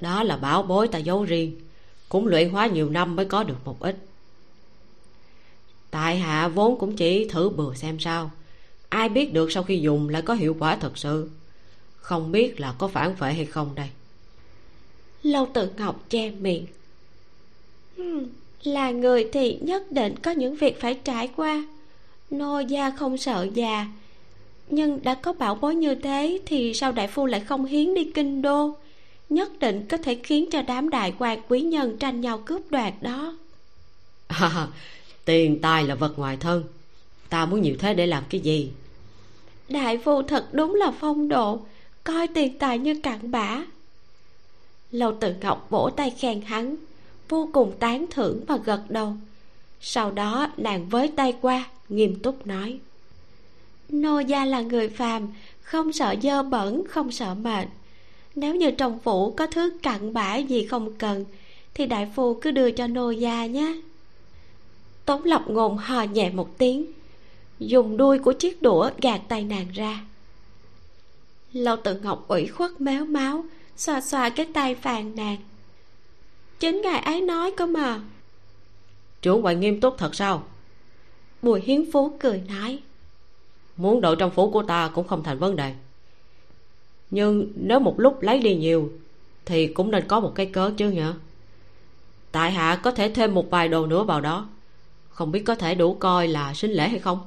B: Đó là bảo bối ta giấu riêng. Cũng luyện hóa nhiều năm mới có được một ít. Tại hạ vốn cũng chỉ thử bừa xem sao. Ai biết được sau khi dùng lại có hiệu quả thật sự. Không biết là có phản phệ hay không đây.
A: Lâu tự ngọc che miệng. Hmm, là người thì nhất định có những việc phải trải qua. Nô gia không sợ già nhưng đã có bảo bối như thế thì sao đại phu lại không hiến đi kinh đô? Nhất định có thể khiến cho đám đại quan quý nhân tranh nhau cướp đoạt đó.
B: À, tiền tài là vật ngoài thân. Ta muốn nhiều thế để làm cái gì?
A: Đại phu thật đúng là phong độ coi tiền tài như cặn bã. Lâu tự ngọc vỗ tay khen hắn vô cùng tán thưởng và gật đầu. Sau đó, nàng với tay qua, nghiêm túc nói. Nô gia là người phàm, không sợ dơ bẩn, không sợ mệt. Nếu như trong phủ có thứ cặn bã gì không cần, thì đại phu cứ đưa cho nô gia nhé. Tống Lộc ngôn hò nhẹ một tiếng, dùng đuôi của chiếc đũa gạt tay nàng ra. Lâu tự ngọc ủy khuất méo máu, xoa xoa cái tay phàn nàn chính ngài ấy nói cơ mà.
B: Chủ ngoại nghiêm túc thật sao?
A: Bùi hiến phú cười nói.
B: Muốn đội trong phủ của ta cũng không thành vấn đề. Nhưng nếu một lúc lấy đi nhiều thì cũng nên có một cái cớ chứ nhở? Tại hạ có thể thêm một vài đồ nữa vào đó. Không biết có thể đủ coi là sinh lễ hay không?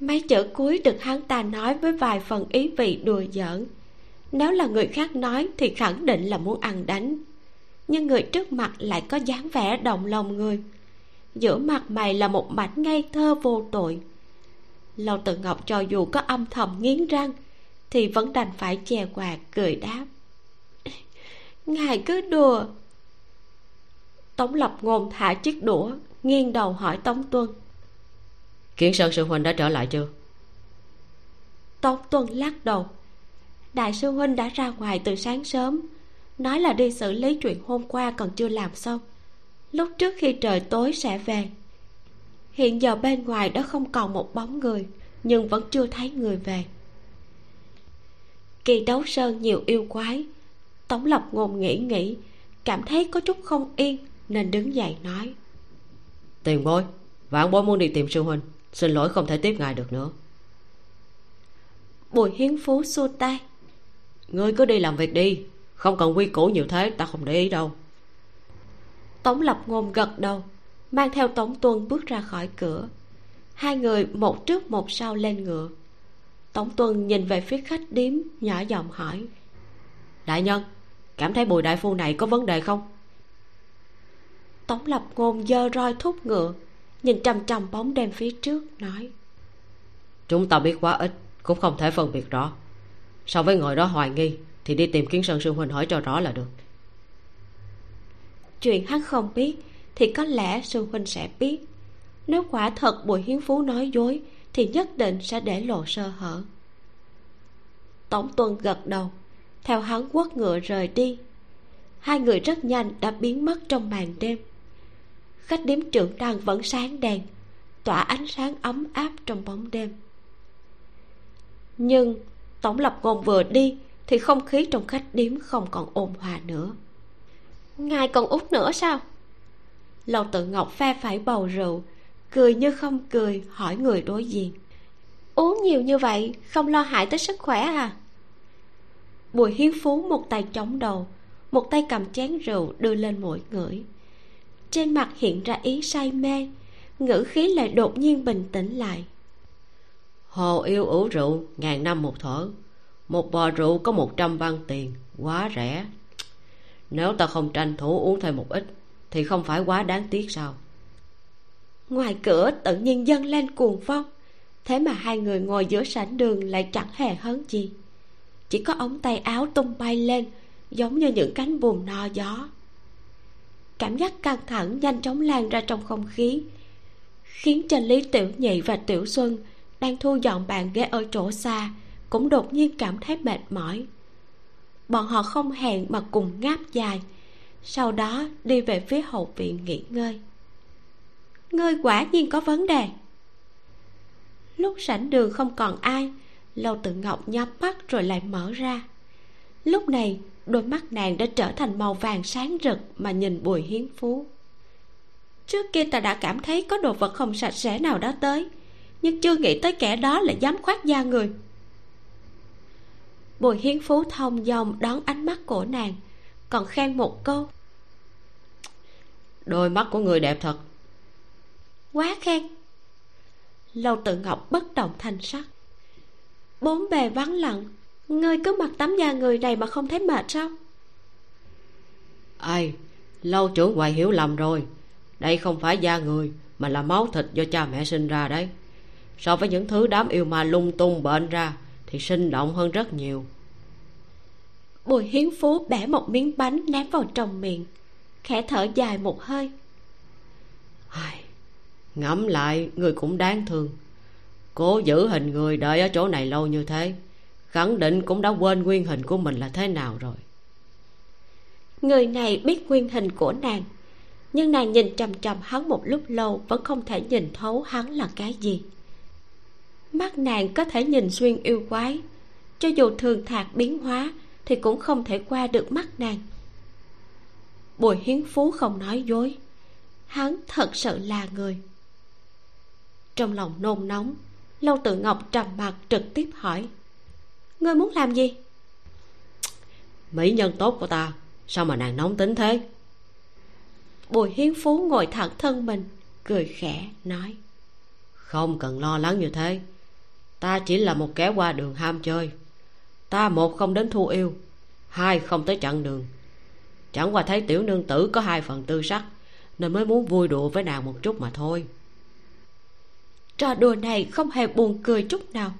A: Mấy chữ cuối được hắn ta nói với vài phần ý vị đùa giỡn. Nếu là người khác nói thì khẳng định là muốn ăn đánh nhưng người trước mặt lại có dáng vẻ động lòng người. Giữa mặt mày là một mảnh ngây thơ vô tội. Lâu tự ngọc cho dù có âm thầm nghiến răng thì vẫn đành phải chè quạt cười đáp. Ngài cứ đùa. Tống lập ngôn thả chiếc đũa nghiêng đầu hỏi tống tuân.
B: Kiến sơn sư huynh đã trở lại chưa?
A: Tống tuân lắc đầu. Đại sư huynh đã ra ngoài từ sáng sớm nói là đi xử lý chuyện hôm qua còn chưa làm xong. Lúc trước khi trời tối sẽ về hiện giờ bên ngoài đã không còn một bóng người nhưng vẫn chưa thấy người về. Kỳ đấu sơn nhiều yêu quái tống lập ngôn nghĩ nghĩ cảm thấy có chút không yên nên đứng dậy nói.
B: Tiền bối vãn bối muốn đi tìm sư huynh xin lỗi không thể tiếp ngài được nữa.
A: Bùi hiến phú xua tay.
B: Ngươi cứ đi làm việc đi không cần quy củ nhiều thế ta không để ý đâu.
A: Tống lập ngôn gật đầu mang theo tống tuân bước ra khỏi cửa. Hai người một trước một sau lên ngựa. Tống tuân nhìn về phía khách điếm nhỏ giọng hỏi
B: đại nhân cảm thấy bùi đại phu này có vấn đề không?
A: Tống lập ngôn dơ roi thúc ngựa nhìn trầm trầm bóng đêm phía trước nói
B: chúng ta biết quá ít cũng không thể phân biệt rõ. So với người đó hoài nghi thì đi tìm kiến sơn sư huynh hỏi cho rõ là được.
A: Chuyện hắn không biết, thì có lẽ sư huynh sẽ biết. Nếu quả thật bùi hiến phú nói dối, thì nhất định sẽ để lộ sơ hở. Tổng tuân gật đầu, theo hắn quất ngựa rời đi. Hai người rất nhanh đã biến mất trong màn đêm. Khách điếm trưởng đang vẫn sáng đèn, tỏa ánh sáng ấm áp trong bóng đêm. Nhưng tổng lập ngôn vừa đi thì không khí trong khách điếm không còn ôn hòa nữa. Ngài còn út nữa sao? Lâu tự ngọc pha phải bầu rượu, cười như không cười, hỏi người đối diện. Uống nhiều như vậy, không lo hại tới sức khỏe à? Bùi hiến phú một tay chống đầu, một tay cầm chén rượu đưa lên mũi ngửi. Trên mặt hiện ra ý say mê, ngữ khí lại đột nhiên bình tĩnh lại.
B: Hồ yêu ủ rượu, ngàn năm một thở một bò rượu có một trăm văn tiền. Quá rẻ. Nếu ta không tranh thủ uống thêm một ít, thì không phải quá đáng tiếc sao?
A: Ngoài cửa, tự nhiên dâng lên cuồng phong. Thế mà hai người ngồi giữa sảnh đường lại chẳng hề hấn gì chỉ có ống tay áo tung bay lên, giống như những cánh buồm no gió. Cảm giác căng thẳng nhanh chóng lan ra trong không khí, khiến cho lý tiểu nhị và tiểu xuân đang thu dọn bàn ghế ở chỗ xa cũng đột nhiên cảm thấy mệt mỏi. Bọn họ không hẹn mà cùng ngáp dài, sau đó đi về phía hậu viện nghỉ ngơi. Ngươi quả nhiên có vấn đề. Lúc sảnh đường không còn ai, lâu tự ngọc nhắm mắt rồi lại mở ra. Lúc này, đôi mắt nàng đã trở thành màu vàng sáng rực mà nhìn bùi hiến phú. Trước kia ta đã cảm thấy có đồ vật không sạch sẽ nào đó tới, nhưng chưa nghĩ tới kẻ đó lại dám khoác da người bùi hiến phú thông dòng đón ánh mắt của nàng còn khen một câu.
B: Đôi mắt của người đẹp thật.
A: Quá khen. Lâu tự ngọc bất động thanh sắc. Bốn bề vắng lặng ngươi cứ mặc tấm da người này mà không thấy mệt sao?
B: Ai lâu trưởng ngoại hiểu lầm rồi. Đây không phải da người mà là máu thịt do cha mẹ sinh ra đấy. So với những thứ đám yêu ma lung tung bệnh ra thì sinh động hơn rất nhiều.
A: Bùi hiến phú bẻ một miếng bánh ném vào trong miệng khẽ thở dài một hơi.
B: Ngẫm lại người cũng đáng thương. Cố giữ hình người đợi ở chỗ này lâu như thế khẳng định cũng đã quên nguyên hình của mình là thế nào rồi.
A: Người này biết nguyên hình của nàng nhưng nàng nhìn chằm chằm hắn một lúc lâu vẫn không thể nhìn thấu hắn là cái gì mắt nàng có thể nhìn xuyên yêu quái. Cho dù thường thạc biến hóa thì cũng không thể qua được mắt nàng. Bùi hiến phú không nói dối. Hắn thật sự là người. Trong lòng nôn nóng lâu tự ngọc trầm mặt trực tiếp hỏi ngươi muốn làm gì?
B: Mỹ nhân tốt của ta sao mà nàng nóng tính thế?
A: Bùi hiến phú ngồi thẳng thân mình cười khẽ nói
B: không cần lo lắng như thế ta chỉ là một kẻ qua đường ham chơi. Ta một không đến thu yêu, hai không tới chặn đường. Chẳng qua thấy tiểu nương tử có hai phần tư sắc, nên mới muốn vui đùa với nàng một chút mà thôi.
A: Trò đùa này không hề buồn cười chút nào.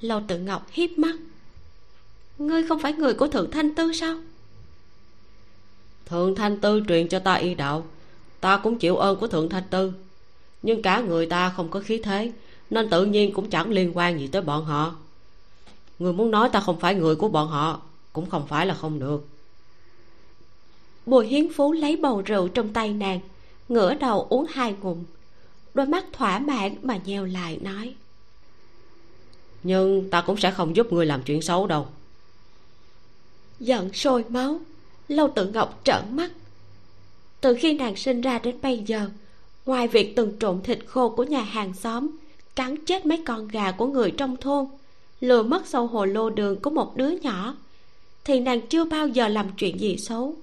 A: Lâu tự ngọc hiếp mắt. Ngươi không phải người của thượng thanh tư sao?
B: Thượng thanh tư truyền cho ta y đạo, ta cũng chịu ơn của thượng thanh tư. Nhưng cả người ta không có khí thế nên tự nhiên cũng chẳng liên quan gì tới bọn họ. Người muốn nói ta không phải người của bọn họ, cũng không phải là không được.
A: Bùi hiến phú lấy bầu rượu trong tay nàng, ngửa đầu uống hai ngụm. Đôi mắt thỏa mãn mà nheo lại, nói.
B: Nhưng ta cũng sẽ không giúp người làm chuyện xấu đâu.
A: Giận sôi máu, lâu tự ngọc trợn mắt. Từ khi nàng sinh ra đến bây giờ, ngoài việc từng trộn thịt khô của nhà hàng xóm cắn chết mấy con gà của người trong thôn lừa mất sâu hồ lô đường của một đứa nhỏ. Thì nàng chưa bao giờ làm chuyện gì xấu.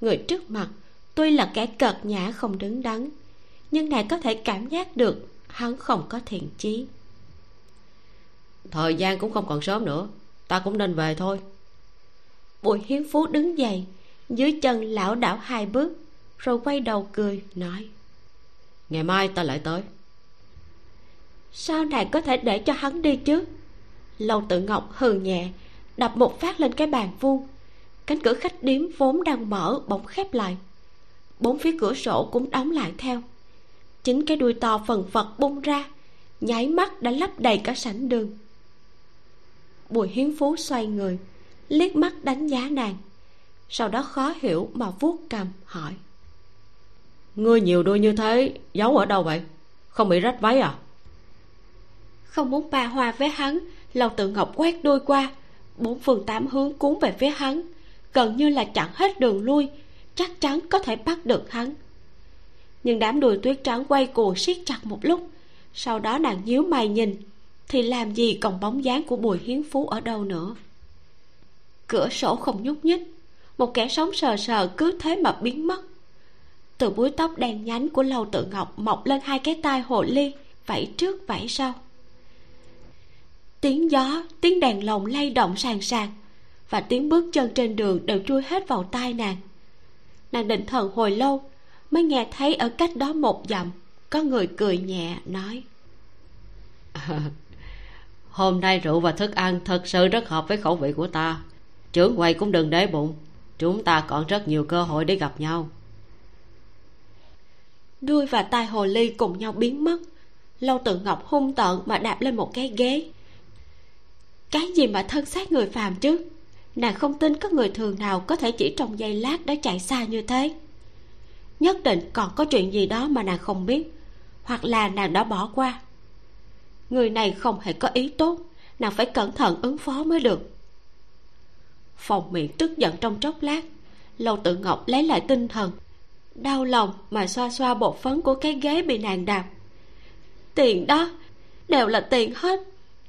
A: Người trước mặt tuy là kẻ cợt nhã không đứng đắn nhưng nàng có thể cảm giác được hắn không có thiện chí.
B: Thời gian cũng không còn sớm nữa ta cũng nên về thôi.
A: Bùi hiến phú đứng dậy dưới chân lão đảo hai bước rồi quay đầu cười nói
B: ngày mai ta lại tới
A: sao nàng có thể để cho hắn đi chứ? Lâu tự ngọc hừ nhẹ, đập một phát lên cái bàn vuông. Cánh cửa khách điếm vốn đang mở bỗng khép lại. Bốn phía cửa sổ cũng đóng lại theo. Chính cái đuôi to phần phật bung ra, nháy mắt đã lấp đầy cả sảnh đường. Bùi hiến phú xoay người, liếc mắt đánh giá nàng. Sau đó khó hiểu mà vuốt cầm hỏi.
B: Ngươi nhiều đuôi như thế, giấu ở đâu vậy? Không bị rách váy à?
A: Không muốn ba hoa với hắn lầu tự ngọc quét đuôi qua, bốn phương tám hướng cuốn về phía hắn, gần như là chặn hết đường lui, chắc chắn có thể bắt được hắn. Nhưng đám đùi tuyết trắng quay cuồng siết chặt một lúc, sau đó nàng nhíu mày nhìn, thì làm gì còn bóng dáng của bùi hiến phú ở đâu nữa? Cửa sổ không nhúc nhích, một kẻ sống sờ sờ cứ thế mà biến mất. Từ búi tóc đen nhánh của lâu tự ngọc mọc lên hai cái tai hồ ly vẫy trước vẫy sau tiếng gió tiếng đèn lồng lay động sàn sàn và tiếng bước chân trên đường đều chui hết vào tai nàng. Nàng định thần hồi lâu mới nghe thấy ở cách đó một dặm có người cười nhẹ nói.
B: Hôm nay rượu và thức ăn thật sự rất hợp với khẩu vị của ta. Trưởng quầy cũng đừng để bụng chúng ta còn rất nhiều cơ hội để gặp nhau.
A: Đuôi và tai hồ ly cùng nhau biến mất. Lâu tự ngọc hung tợn mà đạp lên một cái ghế cái gì mà thân xác người phàm chứ? Nàng không tin có người thường nào có thể chỉ trong giây lát đã chạy xa như thế. Nhất định còn có chuyện gì đó mà nàng không biết, hoặc là nàng đã bỏ qua. Người này không hề có ý tốt, nàng phải cẩn thận ứng phó mới được. Phòng miệng tức giận trong chốc lát, lâu tự ngọc lấy lại tinh thần, đau lòng mà xoa xoa bột phấn của cái ghế bị nàng đạp. Tiền đó, đều là tiền hết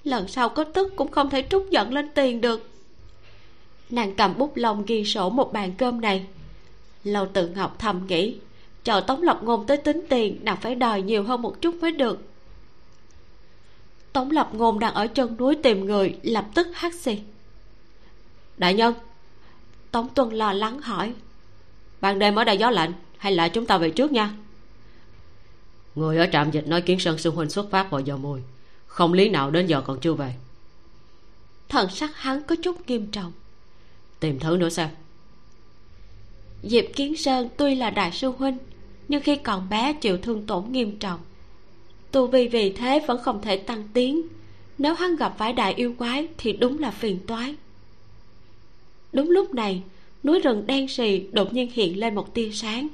A: lần sau có tức cũng không thể trút giận lên tiền được. Nàng cầm bút lông ghi sổ một bàn cơm này. Lâu tự ngọc thầm nghĩ, chờ tống lập ngôn tới tính tiền, nàng phải đòi nhiều hơn một chút mới được. Tống lập ngôn đang ở chân núi tìm người, lập tức hắt xì. Đại nhân! Tống tuân lo lắng hỏi. Ban đêm ở đây gió lạnh, hay là chúng ta về trước nha?
B: Người ở trạm dịch nói kiến sơn sư huynh xuất phát vào giờ mùi không lý nào đến giờ còn chưa về.
A: Thần sắc hắn có chút nghiêm trọng.
B: Tìm thử nữa xem.
A: Diệp kiến sơn tuy là đại sư huynh nhưng khi còn bé chịu thương tổn nghiêm trọng. Tu vi vì thế vẫn không thể tăng tiến. Nếu hắn gặp phải đại yêu quái thì đúng là phiền toái. Đúng lúc này núi rừng đen sì đột nhiên hiện lên một tia sáng.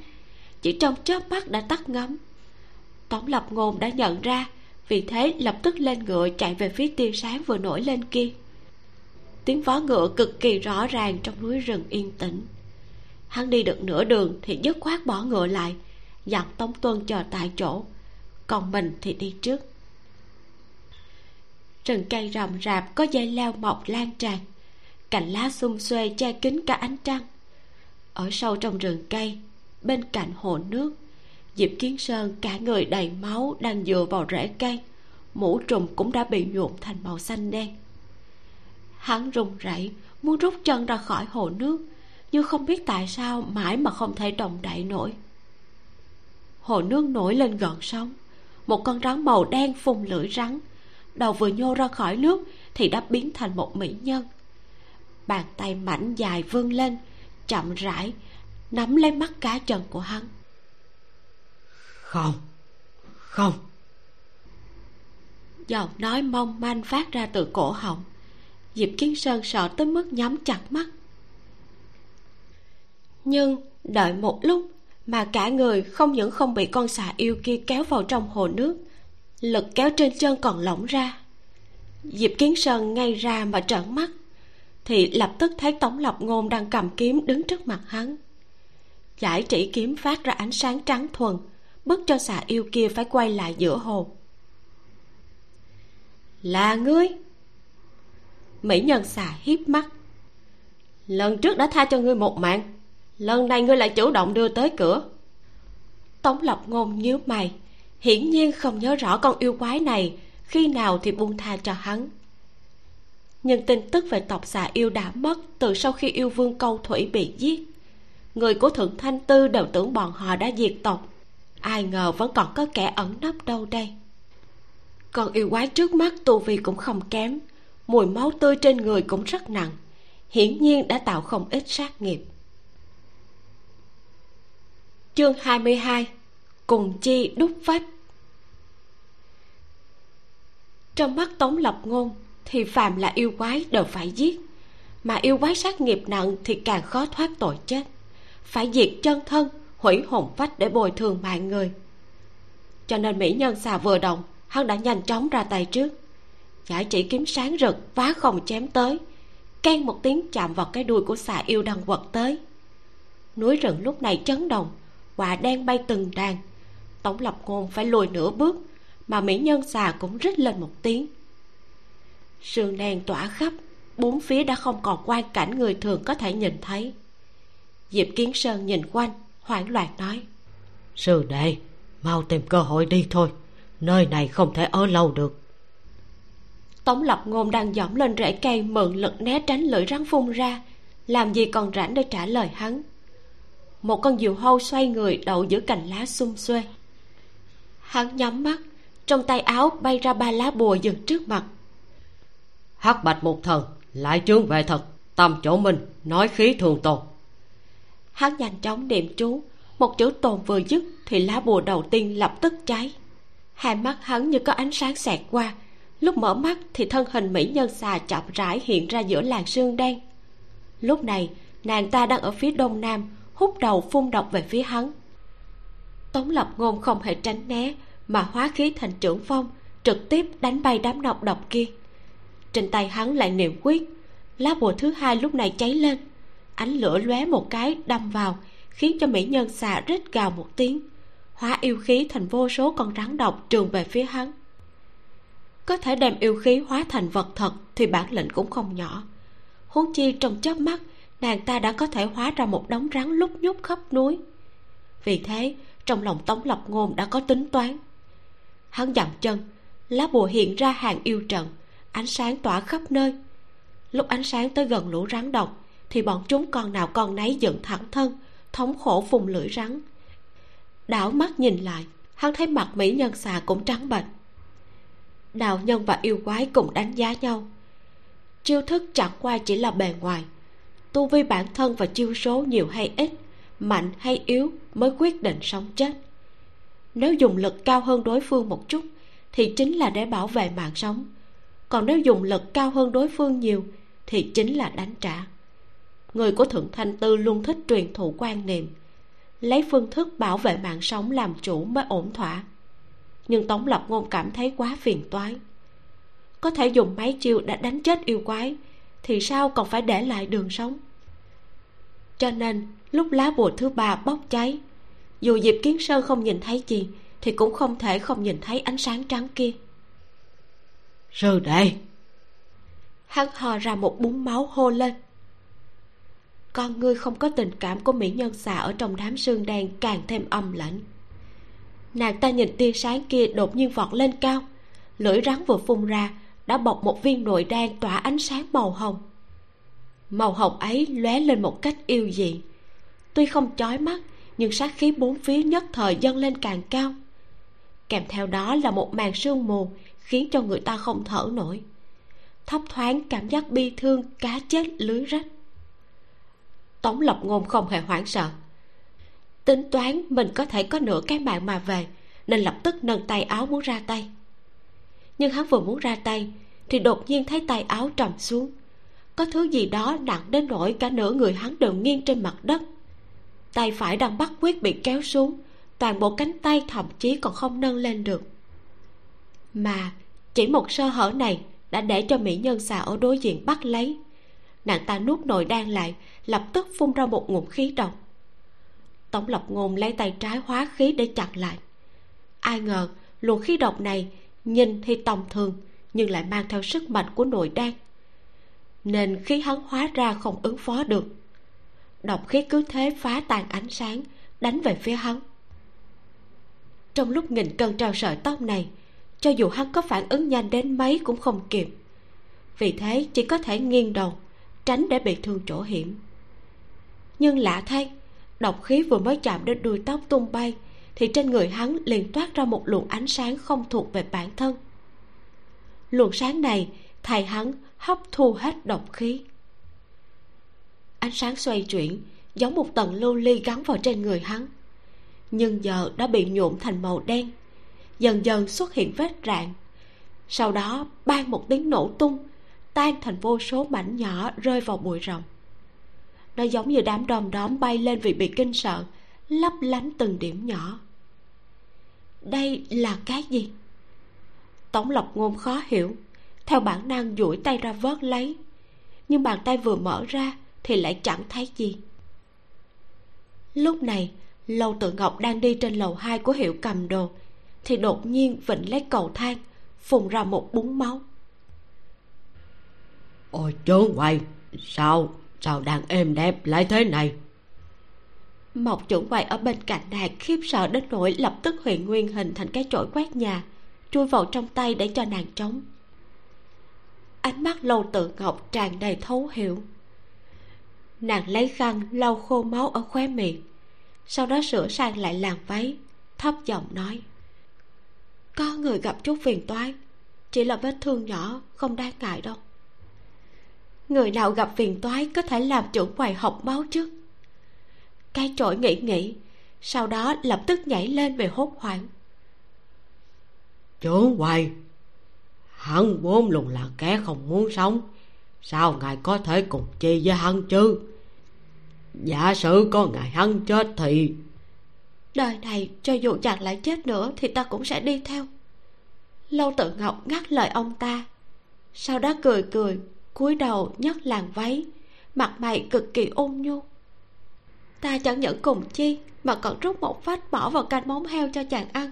A: Chỉ trong chớp mắt đã tắt ngấm. Tống lập ngôn đã nhận ra vì thế, lập tức lên ngựa chạy về phía tia sáng vừa nổi lên kia. Tiếng vó ngựa cực kỳ rõ ràng trong núi rừng yên tĩnh. Hắn đi được nửa đường thì dứt khoát bỏ ngựa lại, dặn tống tuân chờ tại chỗ, còn mình thì đi trước. Rừng cây rậm rạp có dây leo mọc lan tràn, cành lá xum xuê che kín cả ánh trăng. Ở sâu trong rừng cây, bên cạnh hồ nước diệp kiến sơn cả người đầy máu đang dựa vào rễ cây. Mũ trùm cũng đã bị nhuộm thành màu xanh đen. Hắn run rẩy, muốn rút chân ra khỏi hồ nước, nhưng không biết tại sao mãi mà không thể động đậy nổi. Hồ nước nổi lên gợn sóng, một con rắn màu đen phun lưỡi rắn, đầu vừa nhô ra khỏi nước thì đã biến thành một mỹ nhân. Bàn tay mảnh dài vươn lên, chậm rãi, nắm lấy mắt cá chân của hắn
B: không. Không.
A: Giọng nói mong manh phát ra từ cổ họng. Diệp kiến sơn sợ tới mức nhắm chặt mắt. Nhưng đợi một lúc mà cả người không những không bị con xà yêu kia kéo vào trong hồ nước, lực kéo trên chân còn lỏng ra. Diệp kiến sơn ngay ra mà trợn mắt, thì lập tức thấy tống lập ngôn đang cầm kiếm đứng trước mặt hắn. Giải chỉ kiếm phát ra ánh sáng trắng thuần bức cho xà yêu kia phải quay lại giữa hồ. Là ngươi. Mỹ nhân xà hiếp mắt. Lần trước đã tha cho ngươi một mạng. Lần này ngươi lại chủ động đưa tới cửa. Tống lộc ngôn nhíu mày. Hiển nhiên không nhớ rõ con yêu quái này khi nào thì buông tha cho hắn. Nhưng tin tức về tộc xà yêu đã mất từ sau khi yêu vương câu thủy bị giết. Người của thượng thanh tư đều tưởng bọn họ đã diệt tộc ai ngờ vẫn còn có kẻ ẩn nấp đâu đây. Còn yêu quái trước mắt tu vi cũng không kém. Mùi máu tươi trên người cũng rất nặng. Hiển nhiên đã tạo không ít sát nghiệp. Chương 22 cùng chi đúc vách. Trong mắt tống lập ngôn thì phàm là yêu quái đều phải giết. Mà yêu quái sát nghiệp nặng thì càng khó thoát tội chết. Phải diệt chân thân hủy hồn phách để bồi thường mạng người. Cho nên mỹ nhân xà vừa động, hắn đã nhanh chóng ra tay trước. Giải chỉ kiếm sáng rực vá không chém tới. Ken một tiếng chạm vào cái đuôi của xà yêu đang quật tới. Núi rừng lúc này chấn động quả đen bay từng đàn. Tổng lập ngôn phải lùi nửa bước, mà mỹ nhân xà cũng rít lên một tiếng. Sương đen tỏa khắp, bốn phía đã không còn quan cảnh người thường có thể nhìn thấy. Diệp kiến sơn nhìn quanh hoảng loạn nói.
B: Sư đệ mau tìm cơ hội đi thôi. Nơi này không thể ở lâu được.
A: Tống lập ngôn đang dõng lên rễ cây mượn lực né tránh lưỡi rắn phun ra. Làm gì còn rảnh để trả lời hắn? Một con diều hâu xoay người đậu giữa cành lá xum xuê. Hắn nhắm mắt trong tay áo bay ra ba lá bùa dừng trước mặt.
B: Hắc bạch một thần lại chướng vệ thật. Tâm chỗ mình nói khí thường tồn
A: hắn nhanh chóng niệm chú. Một chữ tồn vừa dứt thì lá bùa đầu tiên lập tức cháy. Hai mắt hắn như có ánh sáng xẹt qua. Lúc mở mắt thì thân hình mỹ nhân xà chậm rãi hiện ra giữa làn sương đen. Lúc này, nàng ta đang ở phía đông nam, hút đầu phun độc về phía hắn. Tống lập ngôn không hề tránh né, mà hóa khí thành trưởng phong, trực tiếp đánh bay đám độc độc kia. Trên tay hắn lại niệm quyết. Lá bùa thứ hai lúc này cháy lên ánh lửa lóe một cái đâm vào, khiến cho mỹ nhân xà rít gào một tiếng. Hóa yêu khí thành vô số con rắn độc trường về phía hắn. Có thể đem yêu khí hóa thành vật thật thì bản lĩnh cũng không nhỏ. Huống chi trong chớp mắt, nàng ta đã có thể hóa ra một đống rắn lúc nhúc khắp núi. Vì thế, trong lòng tống lộc ngôn đã có tính toán. Hắn dậm chân, lá bùa hiện ra hàng yêu trận, ánh sáng tỏa khắp nơi. Lúc ánh sáng tới gần lũ rắn độc thì bọn chúng con nào con nấy dựng thẳng thân, thống khổ vùng lưỡi rắn. Đảo mắt nhìn lại, hắn thấy mặt mỹ nhân xà cũng trắng bệch. Đạo nhân và yêu quái cùng đánh giá nhau. Chiêu thức chẳng qua chỉ là bề ngoài. Tu vi bản thân và chiêu số nhiều hay ít, mạnh hay yếu mới quyết định sống chết. Nếu dùng lực cao hơn đối phương một chút, thì chính là để bảo vệ mạng sống. Còn nếu dùng lực cao hơn đối phương nhiều, thì chính là đánh trả người của thượng thanh tư luôn thích truyền thụ quan niệm lấy phương thức bảo vệ mạng sống làm chủ mới ổn thỏa. Nhưng tống lập ngôn cảm thấy quá phiền toái. Có thể dùng mấy chiêu đã đánh chết yêu quái thì sao còn phải để lại đường sống? Cho nên lúc lá bùa thứ ba bốc cháy dù diệp kiến sơn không nhìn thấy gì thì cũng không thể không nhìn thấy ánh sáng trắng kia.
B: Sư đệ!
A: Hắn hò ra một búng máu hô lên con ngươi không có tình cảm của mỹ nhân xà ở trong đám sương đen càng thêm âm lãnh. Nàng ta nhìn tia sáng kia đột nhiên vọt lên cao, lưỡi rắn vừa phun ra, đã bọc một viên nội đan tỏa ánh sáng màu hồng. Màu hồng ấy lóe lên một cách yêu dị. Tuy không chói mắt, nhưng sát khí bốn phía nhất thời dâng lên càng cao. Kèm theo đó là một màn sương mù, khiến cho người ta không thở nổi. Thấp thoáng cảm giác bi thương cá chết lưới rách tống lập ngôn không hề hoảng sợ. Tính toán mình có thể có nửa cái mạng mà về, nên lập tức nâng tay áo muốn ra tay. Nhưng hắn vừa muốn ra tay, thì đột nhiên thấy tay áo trầm xuống. Có thứ gì đó nặng đến nỗi cả nửa người hắn đều nghiêng trên mặt đất. Tay phải đang bắt quyết bị kéo xuống, toàn bộ cánh tay thậm chí còn không nâng lên được. Mà chỉ một sơ hở này đã để cho mỹ nhân xà ở đối diện bắt lấy nàng ta nuốt nồi đan lại, lập tức phun ra một ngụm khí độc. Tống lập ngôn lấy tay trái hóa khí để chặn lại. Ai ngờ, luồng khí độc này nhìn thì tầm thường, nhưng lại mang theo sức mạnh của nội đan nên khí hắn hóa ra không ứng phó được. Độc khí cứ thế phá tan ánh sáng, đánh về phía hắn. Trong lúc nghìn cân treo sợi tóc này, cho dù hắn có phản ứng nhanh đến mấy cũng không kịp. Vì thế chỉ có thể nghiêng đầu tránh để bị thương chỗ hiểm. Nhưng lạ thay, độc khí vừa mới chạm đến đuôi tóc tung bay, thì trên người hắn liền toát ra một luồng ánh sáng không thuộc về bản thân. Luồng sáng này thay hắn hấp thu hết độc khí. Ánh sáng xoay chuyển, giống một tầng lưu ly gắn vào trên người hắn, nhưng giờ đã bị nhuộm thành màu đen, dần dần xuất hiện vết rạn. Sau đó ban một tiếng nổ tung tan thành vô số mảnh nhỏ rơi vào bụi rậm. Nó giống như đám đom đóm bay lên vì bị kinh sợ, lấp lánh từng điểm nhỏ. Đây là cái gì? Tống lộc ngôn khó hiểu, theo bản năng duỗi tay ra vớt lấy, nhưng bàn tay vừa mở ra thì lại chẳng thấy gì. Lúc này lâu tự ngọc đang đi trên lầu hai của hiệu cầm đồ, thì đột nhiên vịnh lấy cầu thang phun ra một búng máu
B: ôi trướng quay, sao sao đang êm đẹp lại thế này?
A: Mộc trưởng quầy ở bên cạnh nàng khiếp sợ đến nỗi lập tức huyện nguyên hình thành cái chổi quét nhà, chui vào trong tay để cho nàng trống. Ánh mắt lâu tự ngọc tràn đầy thấu hiểu. Nàng lấy khăn lau khô máu ở khóe miệng, sau đó sửa sang lại làn váy, thấp giọng nói. Có người gặp chút phiền toái, chỉ là vết thương nhỏ, không đáng ngại đâu người nào gặp phiền toái có thể làm trưởng quầy học máu trước. Cái trội nghĩ nghĩ sau đó lập tức nhảy lên về hốt hoảng.
B: Trưởng quầy hắn vốn luôn là kẻ không muốn sống. Sao ngài có thể cùng chi với hắn chứ? Giả sử có ngài hắn chết thì
A: đời này cho dù chàng lại chết nữa thì ta cũng sẽ đi theo. Lâu tự ngọc ngắt lời ông ta. Sau đó cười cười cúi đầu nhấc làn váy, mặt mày cực kỳ ôn nhu. Ta chẳng những cùng chi mà còn rút một phách bỏ vào canh móng heo cho chàng ăn.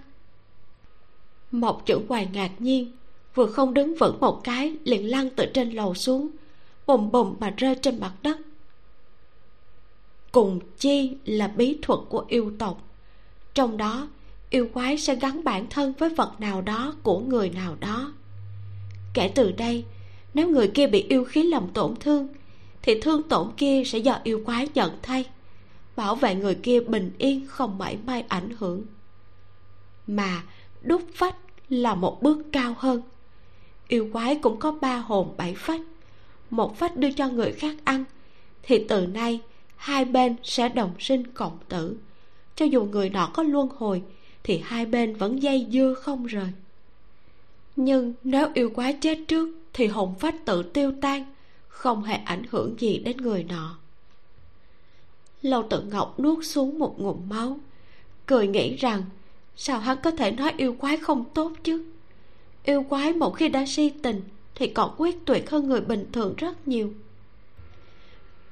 A: Một chữ hoài ngạc nhiên, vừa không đứng vững một cái liền lăn từ trên lầu xuống, bùm bùm mà rơi trên mặt đất. Cùng chi là bí thuật của yêu tộc. Trong đó, yêu quái sẽ gắn bản thân với vật nào đó của người nào đó. Kể từ đây nếu người kia bị yêu khí làm tổn thương, thì thương tổn kia sẽ do yêu quái nhận thay. Bảo vệ người kia bình yên, không mảy may ảnh hưởng. Mà đúc phách là một bước cao hơn. Yêu quái cũng có ba hồn bảy phách. Một phách đưa cho người khác ăn, thì từ nay hai bên sẽ đồng sinh cộng tử. Cho dù người nọ có luân hồi, thì hai bên vẫn dây dưa không rời. Nhưng nếu yêu quái chết trước thì hồn phách tự tiêu tan, không hề ảnh hưởng gì đến người nọ. Lâu tự ngọc nuốt xuống một ngụm máu, cười nghĩ rằng, sao hắn có thể nói yêu quái không tốt chứ? Yêu quái một khi đã si tình, thì còn quyết tuyệt hơn người bình thường rất nhiều.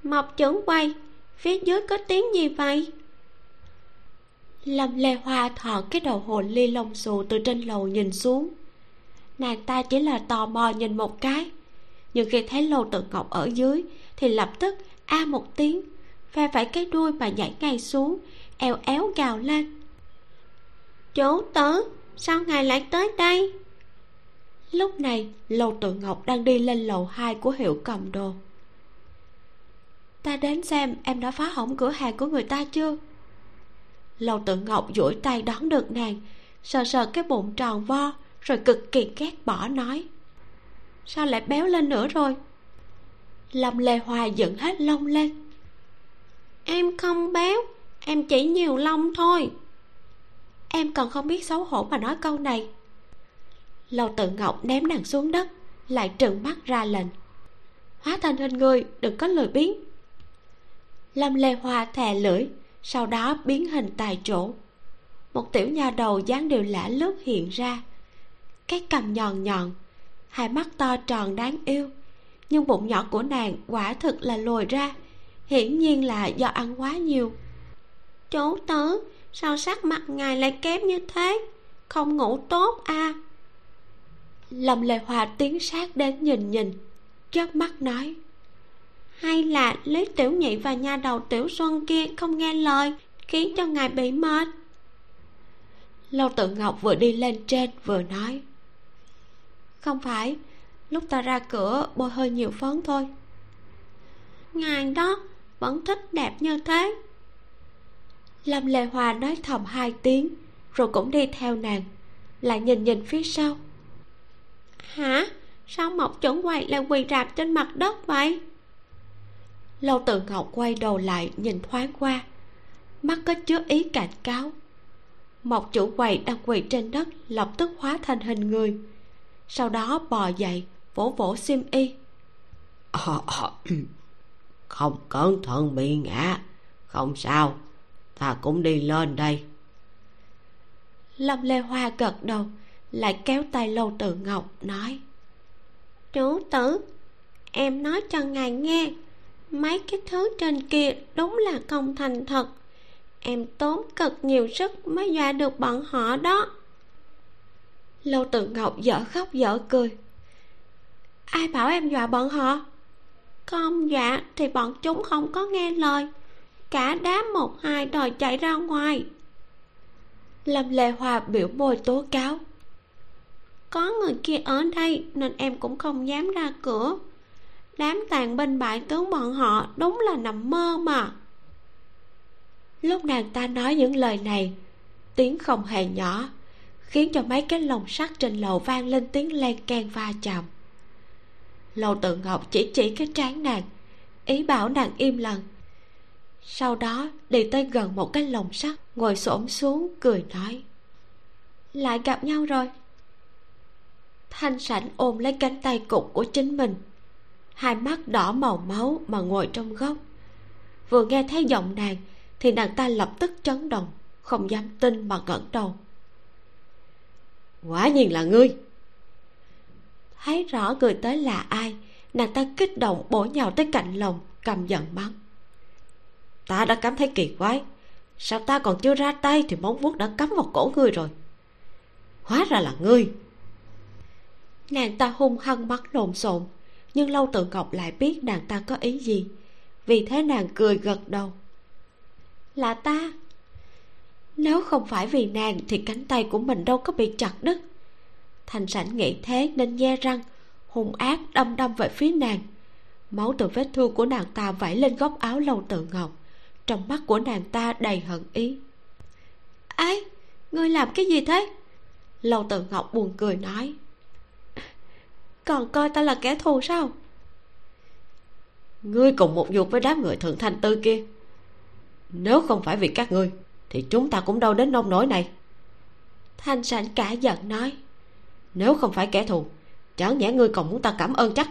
A: Mọc chưởng quay, phía dưới có tiếng gì vậy? Lâm lê hoa thọ cái đầu hồn ly lông xù từ trên lầu nhìn xuống nàng ta chỉ là tò mò nhìn một cái. Nhưng khi thấy lô tự ngọc ở dưới, thì lập tức a một tiếng, phe phải cái đuôi mà nhảy ngay xuống, eo éo gào lên. Chú tớ sao ngài lại tới đây? Lúc này, lô tự ngọc đang đi lên lầu hai của hiệu cầm đồ. Ta đến xem em đã phá hỏng cửa hàng của người ta chưa? Lầu tự ngọc duỗi tay đón được nàng, sờ sờ cái bụng tròn vo rồi cực kỳ ghét bỏ nói, sao lại béo lên nữa rồi? Lâm lê hoa dựng hết lông lên. Em không béo, em chỉ nhiều lông thôi. Em còn không biết xấu hổ mà nói câu này. Lâu tự ngọc ném nàng xuống đất, lại trừng mắt ra lệnh, hóa thành hình người, đừng có lười biếng. Lâm lê hoa thè lưỡi, sau đó biến hình tại chỗ. Một tiểu nha đầu dáng đều lả lướt hiện ra cái cằm nhọn nhọn hai mắt to tròn đáng yêu, nhưng bụng nhỏ của nàng quả thực là lồi ra, hiển nhiên là do ăn quá nhiều. Chú tứ, sao sắc mặt ngài lại kém như thế? Không ngủ tốt à? Lâm lệ hòa tiến sát đến nhìn nhìn, chớp mắt nói, hay là lý tiểu nhị và nha đầu tiểu xuân kia không nghe lời, khiến cho ngài bị mệt. Lâu tự ngọc vừa đi lên trên vừa nói không phải. Lúc ta ra cửa bôi hơi nhiều phấn thôi. Ngài đó, vẫn thích đẹp như thế. Lâm lệ hòa nói thầm hai tiếng, rồi cũng đi theo nàng, lại nhìn nhìn phía sau. Hả? Sao mộc chuẩn quầy lại quỳ rạp trên mặt đất vậy? Lâu tự ngọc quay đầu lại nhìn thoáng qua, mắt có chứa ý cảnh cáo. Mộc chủ quầy đang quỳ trên đất, lập tức hóa thành hình người sau đó bò dậy vỗ vỗ xiêm y.
B: À, à, không cẩn thận bị ngã. Không sao ta cũng đi lên đây.
A: Lâm lê hoa gật đầu lại kéo tay lâu tự ngọc nói. Chủ tử em nói cho ngài nghe mấy cái thứ trên kia đúng là không thành thật. Em tốn cực nhiều sức mới dọa được bọn họ đó lâu tự ngọc dở khóc dở cười. Ai bảo em dọa bọn họ? Không dọa thì bọn chúng không có nghe lời. Cả đám một hai đòi chạy ra ngoài. Lâm lê hoa biểu môi tố cáo. Có người kia ở đây nên em cũng không dám ra cửa. Đám tàn bên bại tướng bọn họ đúng là nằm mơ mà. Lúc nàng ta nói những lời này, tiếng không hề nhỏ khiến cho mấy cái lồng sắt trên lầu vang lên tiếng len keng va chạm. Lầu tự ngọc chỉ chỉ cái trán nàng, ý bảo nàng im lặng. Sau đó, đi tới gần một cái lồng sắt, ngồi xổm xuống, cười nói, lại gặp nhau rồi. Thanh sảnh ôm lấy cánh tay cục của chính mình, hai mắt đỏ màu máu mà ngồi trong góc. Vừa nghe thấy giọng nàng thì nàng ta lập tức chấn động, không dám tin mà ngẩng đầu
B: quả nhiên là ngươi.
A: Thấy rõ người tới là ai, nàng ta kích động bổ nhào tới cạnh lồng cầm giận mắng.
B: Ta đã cảm thấy kỳ quái. Sao ta còn chưa ra tay thì móng vuốt đã cắm vào cổ ngươi rồi? Hóa ra là ngươi.
A: Nàng ta hung hăng mắt lộn xộn, nhưng lâu tự ngọc lại biết nàng ta có ý gì, vì thế nàng cười gật đầu. Là ta nếu không phải vì nàng thì cánh tay của mình đâu có bị chặt đứt. Thành sảnh nghĩ thế nên nhe răng, hung ác đâm đâm về phía nàng. Máu từ vết thương của nàng ta vẩy lên góc áo lâu tự ngọc, trong mắt của nàng ta đầy hận ý. Ấy ngươi làm cái gì thế? Lâu tự ngọc buồn cười nói. Còn coi ta là kẻ thù sao?
B: Ngươi cùng một dục với đám người thượng thanh tư kia. Nếu không phải vì các ngươi thì chúng ta cũng đâu đến nông nỗi này.
A: Thanh sảnh cả giận nói.
B: Nếu không phải kẻ thù chẳng nhẽ ngươi còn muốn ta cảm ơn chắc?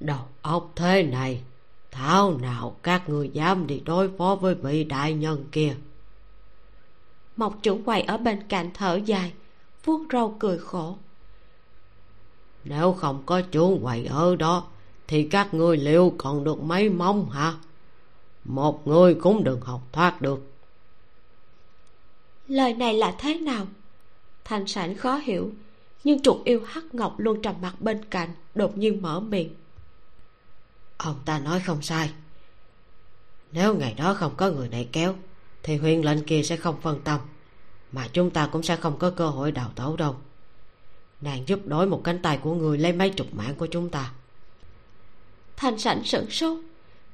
B: Đầu óc thế này thảo nào các ngươi dám đi đối phó với vị đại nhân kia?
A: Mộc trưởng quầy ở bên cạnh thở dài vuốt râu cười khổ.
B: Nếu không có chú quầy ở đó thì các ngươi liệu còn được mấy mong hả một người cũng đừng học thoát được.
A: Lời này là thế nào? Thành sản khó hiểu nhưng trục yêu hắc ngọc luôn trầm mặt bên cạnh đột nhiên mở miệng.
B: Ông ta nói không sai. Nếu ngày đó không có người này kéo thì huyền lệnh kia sẽ không phân tâm mà chúng ta cũng sẽ không có cơ hội đào tẩu đâu. Nàng giúp đổi một cánh tay của người lấy mấy chục mạng của chúng ta.
A: Thành sảnh sửng sốt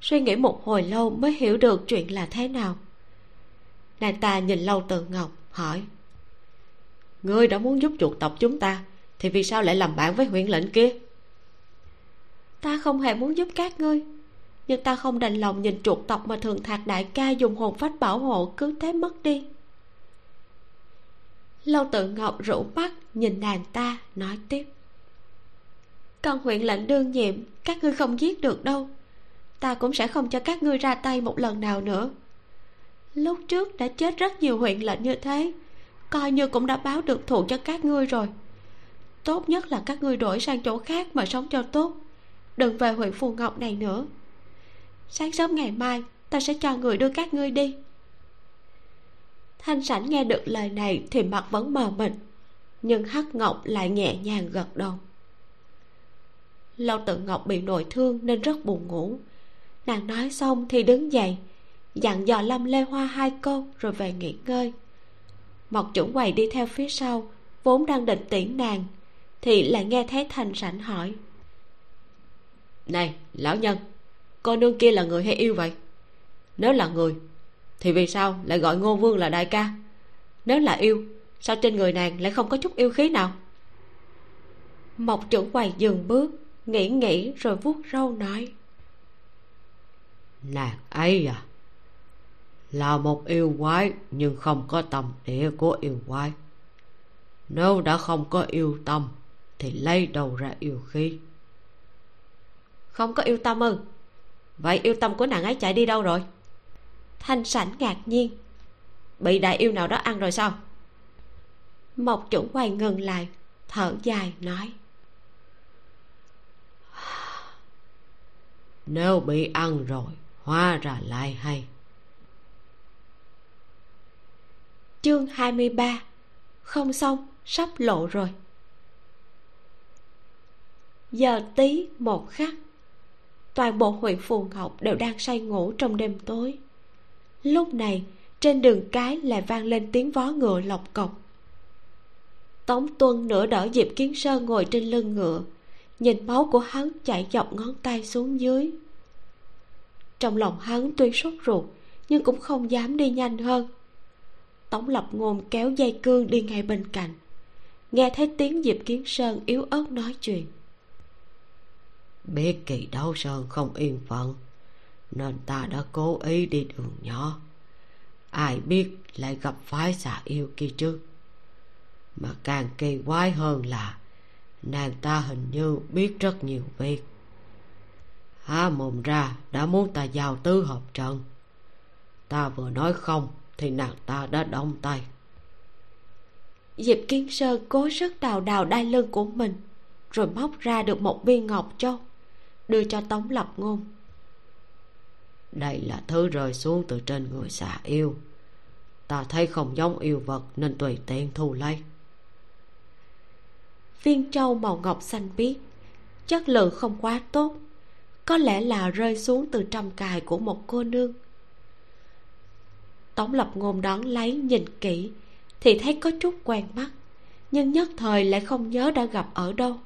A: suy nghĩ một hồi lâu mới hiểu được chuyện là thế nào. Nàng ta nhìn lâu tự ngọc, hỏi.
B: Ngươi đã muốn giúp chuột tộc chúng ta, thì vì sao lại làm bạn với huyện lệnh kia?
A: Ta không hề muốn giúp các ngươi, nhưng ta không đành lòng nhìn chuột tộc mà thường thạc đại ca dùng hồn phách bảo hộ cứ thế mất đi. Lâu tự ngọc rũ mắt nhìn nàng ta, nói tiếp. Còn huyện lệnh đương nhiệm, các ngươi không giết được đâu ta cũng sẽ không cho các ngươi ra tay một lần nào nữa. Lúc trước đã chết rất nhiều huyện lệnh như thế, coi như cũng đã báo được thù cho các ngươi rồi. Tốt nhất là các ngươi đổi sang chỗ khác mà sống cho tốt, đừng về huyện phù ngọc này nữa. Sáng sớm ngày mai, ta sẽ cho người đưa các ngươi đi. Thanh sảnh nghe được lời này thì mặt vẫn mờ mịt, nhưng hắc ngọc lại nhẹ nhàng gật đầu. Lâu tự ngọc bị nội thương nên rất buồn ngủ nàng nói xong thì đứng dậy dặn dò lâm lê hoa hai câu rồi về nghỉ ngơi. Mộc chuẩn quầy đi theo phía sau vốn đang định tiễn nàng thì lại nghe thấy thành sảnh hỏi.
B: Này lão nhân cô nương kia là người hay yêu vậy? Nếu là người thì vì sao lại gọi ngô vương là đại ca? Nếu là yêu sao trên người nàng lại không có chút yêu khí nào?
A: Mộc trưởng quầy dừng bước nghĩ nghĩ rồi vuốt râu nói
B: nàng ấy à là một yêu quái nhưng không có tâm địa của yêu quái. Nếu đã không có yêu tâm thì lấy đầu ra yêu khí.
A: Không có yêu tâm ư? Vậy yêu tâm của nàng ấy chạy đi đâu rồi? Thanh sảnh ngạc nhiên. Bị đại yêu nào đó ăn rồi sao? Mộc chuẩn quay ngừng lại thở dài nói.
B: Nếu bị ăn rồi hóa ra lại hay.
A: Chương 23 không xong, sắp lộ rồi. Giờ tí một khắc toàn bộ huyện phù ngọc đều đang say ngủ trong đêm tối. Lúc này, trên đường cái lại vang lên tiếng vó ngựa lộc cộc. Tống tuân nửa đỡ diệp kiến sơn ngồi trên lưng ngựa, nhìn máu của hắn chảy dọc ngón tay xuống dưới trong lòng hắn tuy sốt ruột, nhưng cũng không dám đi nhanh hơn. Tống lập ngôn kéo dây cương đi ngay bên cạnh, nghe thấy tiếng diệp kiến sơn yếu ớt nói chuyện.
B: Biết kỳ đấu sơn không yên phận, nên ta đã cố ý đi đường nhỏ. Ai biết lại gặp phái xà yêu kia chứ? Mà càng kỳ quái hơn là, nàng ta hình như biết rất nhiều việc há mồm ra đã muốn ta giao tứ hợp trận. Ta vừa nói không thì nàng ta đã động tay.
A: Diệp kiến sơn cố sức đào đào đai lưng của mình rồi móc ra được một viên ngọc châu đưa cho tống lập ngôn.
B: Đây là thứ rơi xuống từ trên người xà yêu. Ta thấy không giống yêu vật nên tùy tiện thu lấy.
A: Viên châu màu ngọc xanh biếc chất lượng không quá tốt có lẽ là rơi xuống từ trong cài của một cô nương. Tống lập ngôn đón lấy nhìn kỹ thì thấy có chút quen mắt nhưng nhất thời lại không nhớ đã gặp ở đâu.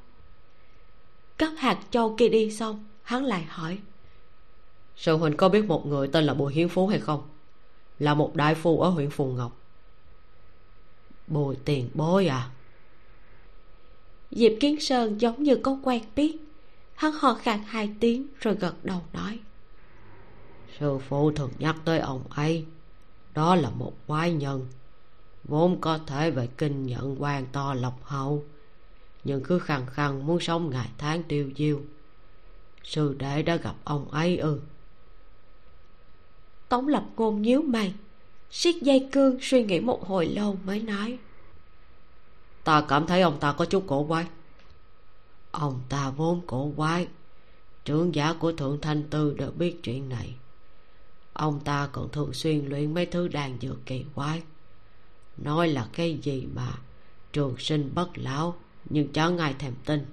A: Cất hạt châu kia đi xong hắn lại hỏi
B: sư huynh có biết một người tên là bùi hiến phú hay không? Là một đại phu ở huyện phù ngọc. Bùi tiền bối à?
A: Diệp kiến sơn giống như có quen biết hắn ho khan hai tiếng rồi gật đầu nói.
B: Sư phụ thường nhắc tới ông ấy. Đó là một quái nhân. Vốn có thể về kinh nhận quan to lộc hậu. Nhưng cứ khăng khăng muốn sống ngày tháng tiêu diêu. Sư đệ đã gặp ông ấy ư?
A: Tống lập ngôn nhíu mày. Siết dây cương suy nghĩ một hồi lâu mới nói.
B: Ta cảm thấy ông ta có chút cổ quái ông ta vốn cổ quái. Trưởng giả của thượng thanh tư đều biết chuyện này. Ông ta còn thường xuyên luyện mấy thứ đàn dược kỳ quái. Nói là cái gì mà trường sinh bất lão, nhưng chẳng ai thèm tin.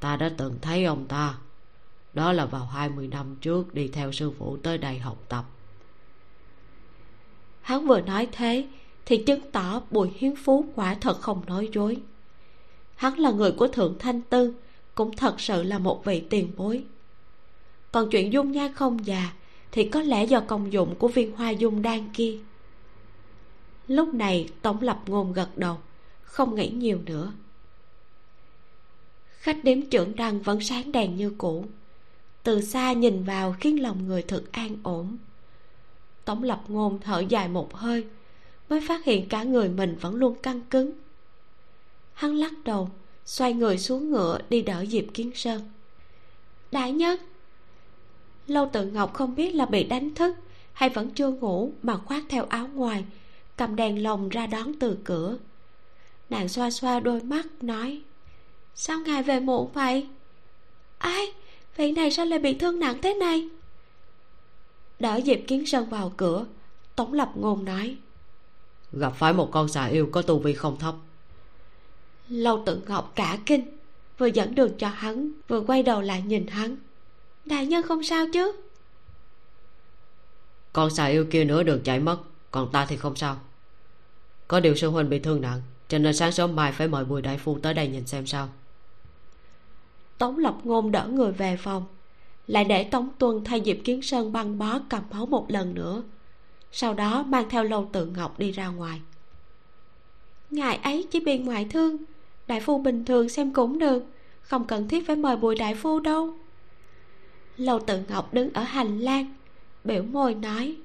B: Ta đã từng thấy ông ta. Đó là vào hai mươi năm trước đi theo sư phụ tới đây học tập.
A: Hắn vừa nói thế thì chứng tỏ bùi hiến phú quả thật không nói dối hắn là người của thượng thanh tư, cũng thật sự là một vị tiền bối. Còn chuyện dung nha không già, thì có lẽ do công dụng của viên hoa dung đan kia. Lúc này tổng lập ngôn gật đầu, không nghĩ nhiều nữa. Khách đếm trưởng đăng vẫn sáng đèn như cũ. Từ xa nhìn vào khiến lòng người thực an ổn. Tổng lập ngôn thở dài một hơi, mới phát hiện cả người mình vẫn luôn căng cứng hắn lắc đầu, xoay người xuống ngựa đi đỡ diệp kiến sơn. Đại nhất lâu tự ngọc không biết là bị đánh thức hay vẫn chưa ngủ mà khoác theo áo ngoài, cầm đèn lồng ra đón từ cửa. Nàng xoa xoa đôi mắt, nói, sao ngài về muộn vậy? Ai, vị này sao lại bị thương nặng thế này? Đỡ diệp kiến sơn vào cửa, tống lập ngôn nói,
B: gặp phải một con xà yêu có tu vi không thấp
A: lâu tự ngọc cả kinh vừa dẫn đường cho hắn vừa quay đầu lại nhìn hắn. Đại nhân không sao chứ?
B: Con xà yêu kia nửa đường chạy mất còn ta thì không sao. Có điều sư huynh bị thương nặng cho nên sáng sớm mai phải mời bùi đại phu tới đây nhìn xem sao.
A: Tống lập ngôn đỡ người về phòng lại để tống tuân thay diệp kiến sơn băng bó cầm máu một lần nữa sau đó mang theo lâu tự ngọc đi ra ngoài. Ngài ấy chỉ bị ngoại thương đại phu bình thường xem cũng được không cần thiết phải mời bùi đại phu đâu. Lâu tự ngọc đứng ở hành lang biểu môi nói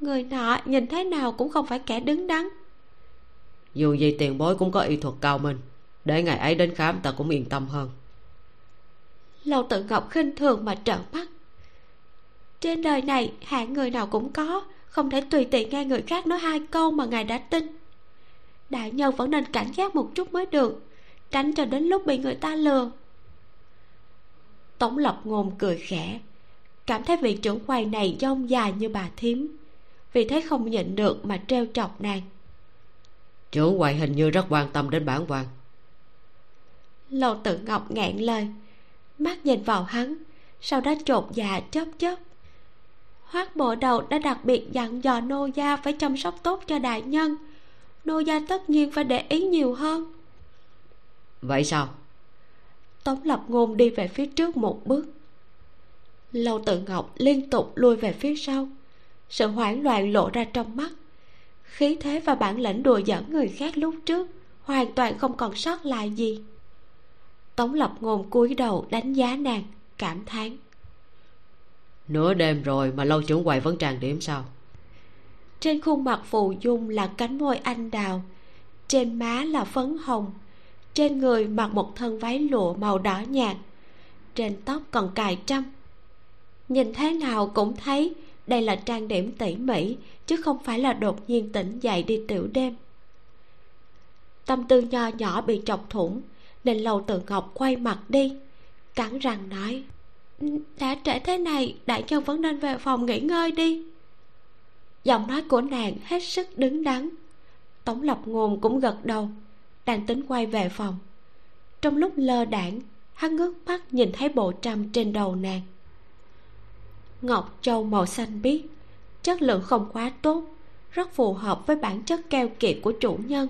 A: người nọ nhìn thế nào cũng không phải kẻ đứng đắn.
B: Dù gì tiền bối cũng có y thuật cao minh để ngày ấy đến khám ta cũng yên tâm hơn.
A: Lâu tự ngọc khinh thường mà trợn mắt. Trên đời này hạng người nào cũng có không thể tùy tiện nghe người khác nói hai câu mà ngài đã tin đại nhân vẫn nên cảnh giác một chút mới được tránh cho đến lúc bị người ta lừa. Tống lập ngôn cười khẽ cảm thấy vị trưởng quầy này dông dài như bà thím vì thế không nhịn được mà trêu chọc nàng.
B: Trưởng quầy hình như rất quan tâm đến bản quan.
A: Lầu tự ngọc ngẹn lời mắt nhìn vào hắn sau đó chột dạ chớp chớp. Hoác bộ đầu đã đặc biệt dặn dò nô gia phải chăm sóc tốt cho đại nhân nô gia tất nhiên phải để ý nhiều hơn.
B: Vậy sao?
A: Tống lập ngôn đi về phía trước một bước. Lâu tự ngọc liên tục lui về phía sau. Sự hoảng loạn lộ ra trong mắt. Khí thế và bản lĩnh đùa giỡn người khác lúc trước hoàn toàn không còn sót lại gì. Tống lập ngôn cúi đầu đánh giá nàng cảm thán.
B: Nửa đêm rồi mà lâu trưởng quầy vẫn trang điểm sao
A: trên khuôn mặt phù dung là cánh môi anh đào. Trên má là phấn hồng. Trên người mặc một thân váy lụa màu đỏ nhạt. Trên tóc còn cài trâm nhìn thế nào cũng thấy đây là trang điểm tỉ mỉ, chứ không phải là đột nhiên tỉnh dậy đi tiểu đêm. Tâm tư nho nhỏ bị chọc thủng, nên lầu tự ngọc quay mặt đi, cắn răng nói, đã trễ thế này, đại nhân vẫn nên về phòng nghỉ ngơi đi giọng nói của nàng hết sức đứng đắn. Tống lập ngôn cũng gật đầu, đang tính quay về phòng. Trong lúc lơ đãng hắn ngước mắt nhìn thấy bộ trăm trên đầu nàng. Ngọc châu màu xanh biếc, chất lượng không quá tốt, rất phù hợp với bản chất keo kiệt của chủ nhân.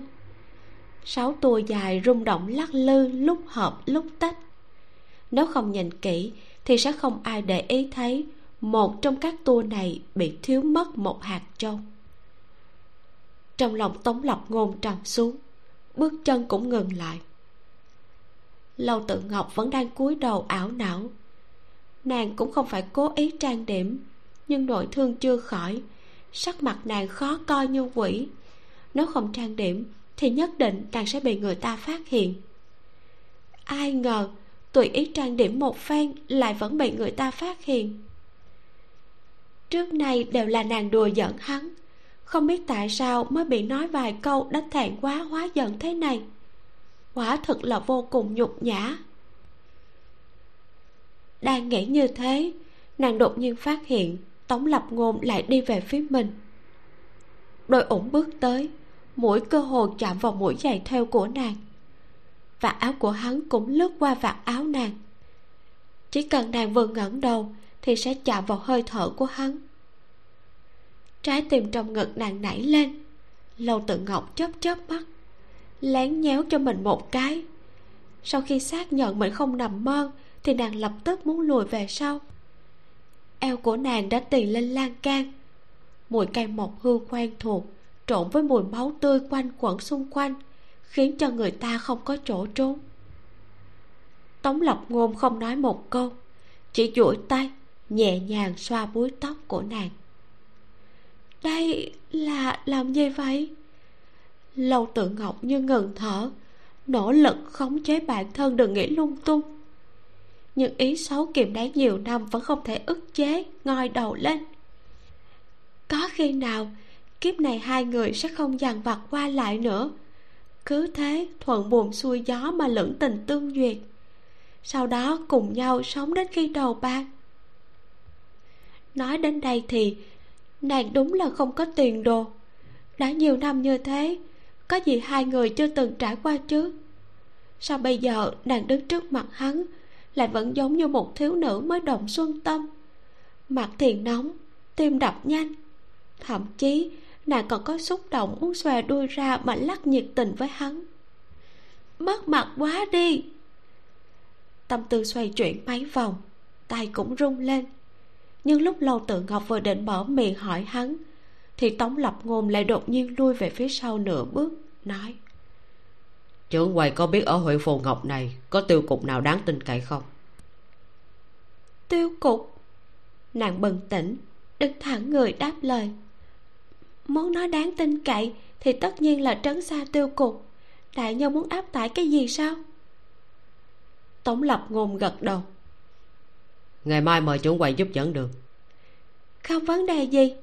A: Sáu tua dài rung động lắc lư lúc hợp lúc tách. Nếu không nhìn kỹ thì sẽ không ai để ý thấy một trong các tua này bị thiếu mất một hạt châu. Trong lòng tống lộc ngôn trầm xuống, bước chân cũng ngừng lại. Lâu tự ngọc vẫn đang cúi đầu ảo não. Nàng cũng không phải cố ý trang điểm, nhưng nội thương chưa khỏi, sắc mặt nàng khó coi như quỷ. Nếu không trang điểm, thì nhất định nàng sẽ bị người ta phát hiện. Ai ngờ, tùy ý trang điểm một phen lại vẫn bị người ta phát hiện trước nay đều là nàng đùa giỡn hắn. Không biết tại sao mới bị nói vài câu đã thẹn quá, hóa giận thế này. Quả thực là vô cùng nhục nhã. Đang nghĩ như thế, nàng đột nhiên phát hiện tống lập ngôn lại đi về phía mình. Đôi ủng bước tới, mũi cơ hồ chạm vào mũi giày theo của nàng. Vạt áo của hắn cũng lướt qua vạt áo nàng. Chỉ cần nàng vừa ngẩng đầu thì sẽ chạm vào hơi thở của hắn. Trái tim trong ngực nàng nảy lên, lâu tự ngọc chớp chớp mắt, lén nhéo cho mình một cái. Sau khi xác nhận mình không nằm mơ, thì nàng lập tức muốn lùi về sau. Eo của nàng đã tì lên lan can, mùi cây mộc hương quen thuộc, trộn với mùi máu tươi quanh quẩn xung quanh, khiến cho người ta không có chỗ trốn. Tống lộc ngôn không nói một câu, chỉ duỗi tay nhẹ nhàng xoa búi tóc của nàng. Đây là làm gì vậy? Lâu tự ngọc như ngừng thở, nỗ lực khống chế bản thân đừng nghĩ lung tung. Nhưng ý xấu kiềm đáy nhiều năm vẫn không thể ức chế, ngoi đầu lên. Có khi nào kiếp này hai người sẽ không dằn vặt qua lại nữa? Cứ thế thuận buồm xuôi gió mà lưỡng tình tương duyệt. Sau đó cùng nhau sống đến khi đầu bạc nói đến đây thì, nàng đúng là không có tiền đồ. Đã nhiều năm như thế, có gì hai người chưa từng trải qua chứ? Sao bây giờ nàng đứng trước mặt hắn, lại vẫn giống như một thiếu nữ mới động xuân tâm? Mặt thì nóng, tim đập nhanh. Thậm chí, nàng còn có xúc động muốn xòe đuôi ra mà lắc nhiệt tình với hắn. Mất mặt quá đi! Tâm tư xoay chuyển mấy vòng, tay cũng rung lên nhưng lúc lâu tự ngọc vừa định mở miệng hỏi hắn thì tống lập ngôn lại đột nhiên lui về phía sau nửa bước nói
B: trưởng quầy có biết ở huyện phù ngọc này có tiêu cục nào đáng tin cậy không?
A: Tiêu cục? Nàng bừng tỉnh đứng thẳng người đáp lời muốn nói đáng tin cậy thì tất nhiên là trấn xa tiêu cục. Đại nhân muốn áp tải cái gì sao? Tống lập ngôn gật đầu
B: ngày mai mời trưởng quầy giúp dẫn được.
A: không vấn đề gì.